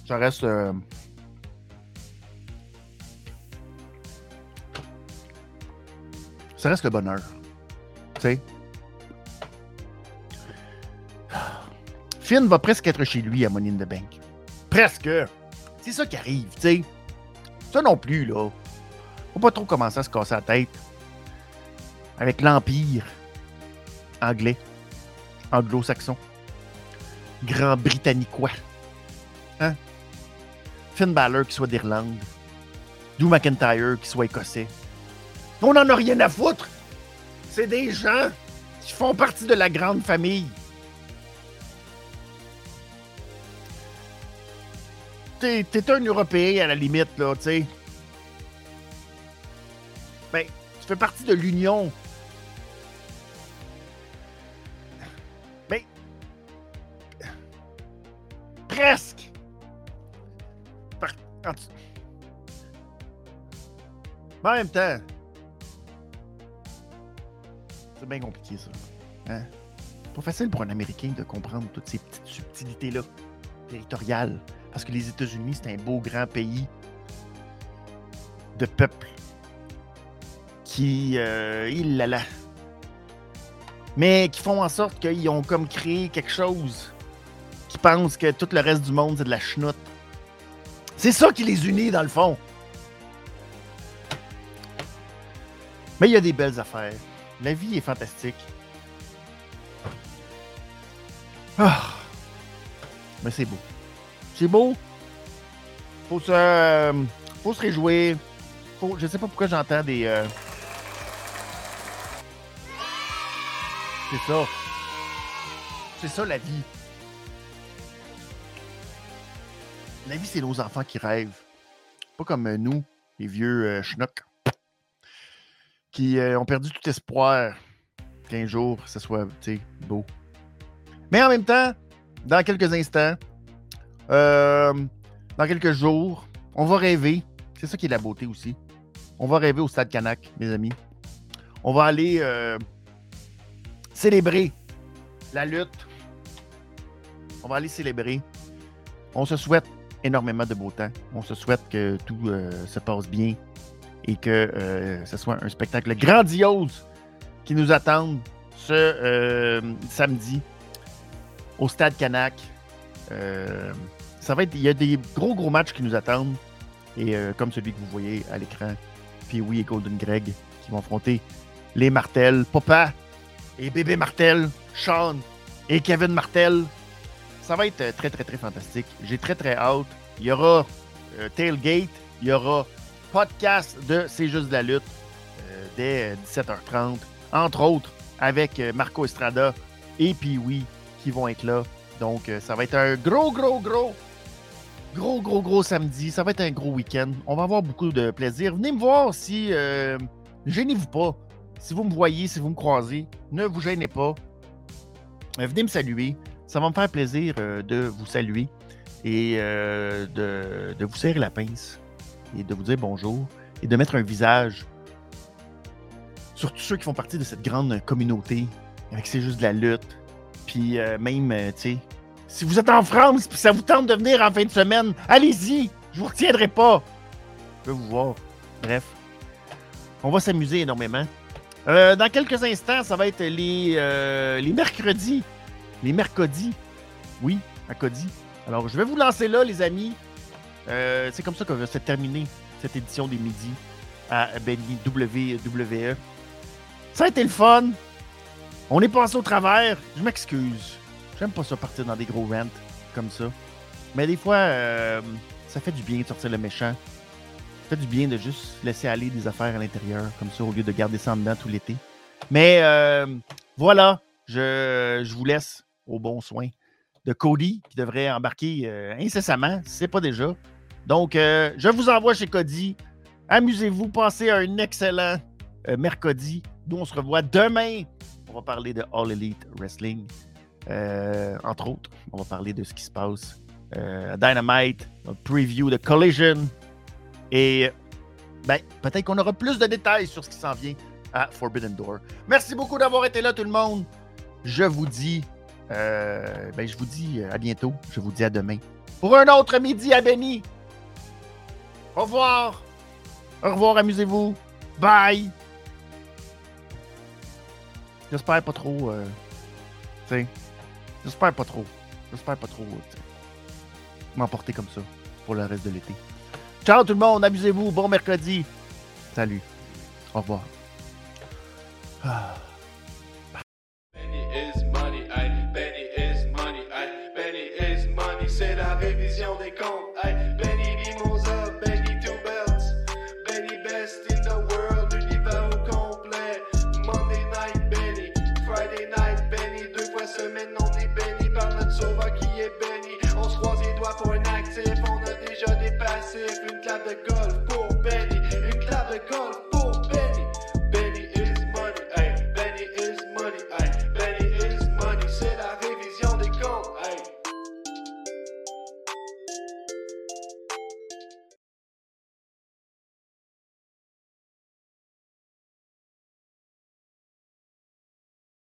Ça reste. Euh, ça reste le bonheur. Tu sais? Finn va presque être chez lui à Money in the Bank. Presque! C'est ça qui arrive, tu sais. Ça non plus, là. Faut pas trop commencer à se casser la tête avec l'Empire anglais, anglo-saxon, grand britanniquois. Hein? Finn Balor qui soit d'Irlande, Drew McIntyre qui soit écossais. On n'en a rien à foutre. C'est des gens qui font partie de la grande famille. T'es, un Européen à la limite, là, tu sais. Ben, tu fais partie de l'Union. Ben. Presque. en même temps, c'est bien compliqué, ça. Hein? Pas facile pour un Américain de comprendre toutes ces petites subtilités-là, territoriales. Parce que les États-Unis, c'est un beau grand pays de peuple qui. Euh, il là là. Mais qui font en sorte qu'ils ont comme créé quelque chose qui pensent que tout le reste du monde, c'est de la chenoute. C'est ça qui les unit, dans le fond. Mais il y a des belles affaires. La vie est fantastique. Ah. Mais c'est beau. C'est beau. Faut se, euh, faut se réjouir. Faut, je sais pas pourquoi j'entends des. Euh, C'est ça. C'est ça la vie. La vie, c'est nos enfants qui rêvent. Pas comme euh, nous, les vieux euh, qui ont perdu tout espoir qu'un jour, ce soit beau. Mais en même temps, dans quelques instants, dans quelques jours, on va rêver. C'est ça qui est la beauté aussi. On va rêver au Stade Canac, mes amis. On va aller célébrer la lutte. On va aller célébrer. On se souhaite énormément de beau temps. On se souhaite que tout euh, se passe bien et que euh, ce soit un spectacle grandiose qui nous attend ce euh, samedi au Stade Canac. Il y a des gros gros matchs qui nous attendent et comme celui que vous voyez à l'écran, puis oui et Golden Greg qui vont affronter les Martels. Papa et bébé Martel, Sean et Kevin Martel. Ça va être très, très, très fantastique. J'ai très, très hâte. Il y aura euh, Tailgate, il y aura podcast de C'est juste de la lutte euh, dès 17h30, entre autres avec euh, Marco Estrada et puis oui qui vont être là. Donc, ça va être un gros, gros, gros, gros, gros, gros samedi. Ça va être un gros week-end. On va avoir beaucoup de plaisir. Venez me voir si. Gênez-vous pas. Si vous me voyez, si vous me croisez, ne vous gênez pas. Euh, venez me saluer. Ça va me faire plaisir euh, de vous saluer et euh, de, vous serrer la pince et de vous dire bonjour et de mettre un visage sur tous ceux qui font partie de cette grande communauté avec c'est juste de la lutte. Puis même, tu sais, si vous êtes en France et ça vous tente de venir en fin de semaine, allez-y, je vous retiendrai pas. Je veux vous voir. Bref, on va s'amuser énormément. Euh, dans quelques instants, ça va être les, euh, les mercredis. Les mercredis. Oui, mercredi. Alors, je vais vous lancer là, les amis. Euh, c'est comme ça que va se terminer cette édition des midis à Benny WWE. Ça a été le fun. On est passé au travers. Je m'excuse. J'aime pas ça partir dans des gros rants comme ça. Mais des fois, ça fait du bien de sortir le méchant fait du bien de juste laisser aller des affaires à l'intérieur, comme ça, au lieu de garder ça en dedans tout l'été. Mais euh, voilà, je, vous laisse au bon soin de Cody, qui devrait embarquer euh, incessamment, si ce n'est pas déjà. Donc, euh, je vous envoie chez Cody. Amusez-vous, passez un excellent mercredi. Nous, on se revoit demain. On va parler de All Elite Wrestling, entre autres. On va parler de ce qui se passe à Dynamite, un preview de Collision, et ben, peut-être qu'on aura plus de détails sur ce qui s'en vient à Forbidden Door. Merci beaucoup d'avoir été là, tout le monde. Je vous dis, euh, ben, je vous dis à bientôt. Je vous dis à demain pour un autre midi à Benny. Au revoir. Au revoir, amusez-vous. Bye. J'espère pas trop. Euh, J'espère pas trop. J'espère pas trop. M'emporter comme ça pour le reste de l'été. Ciao tout le monde, amusez-vous, bon mercredi. Salut. Au revoir. Ah.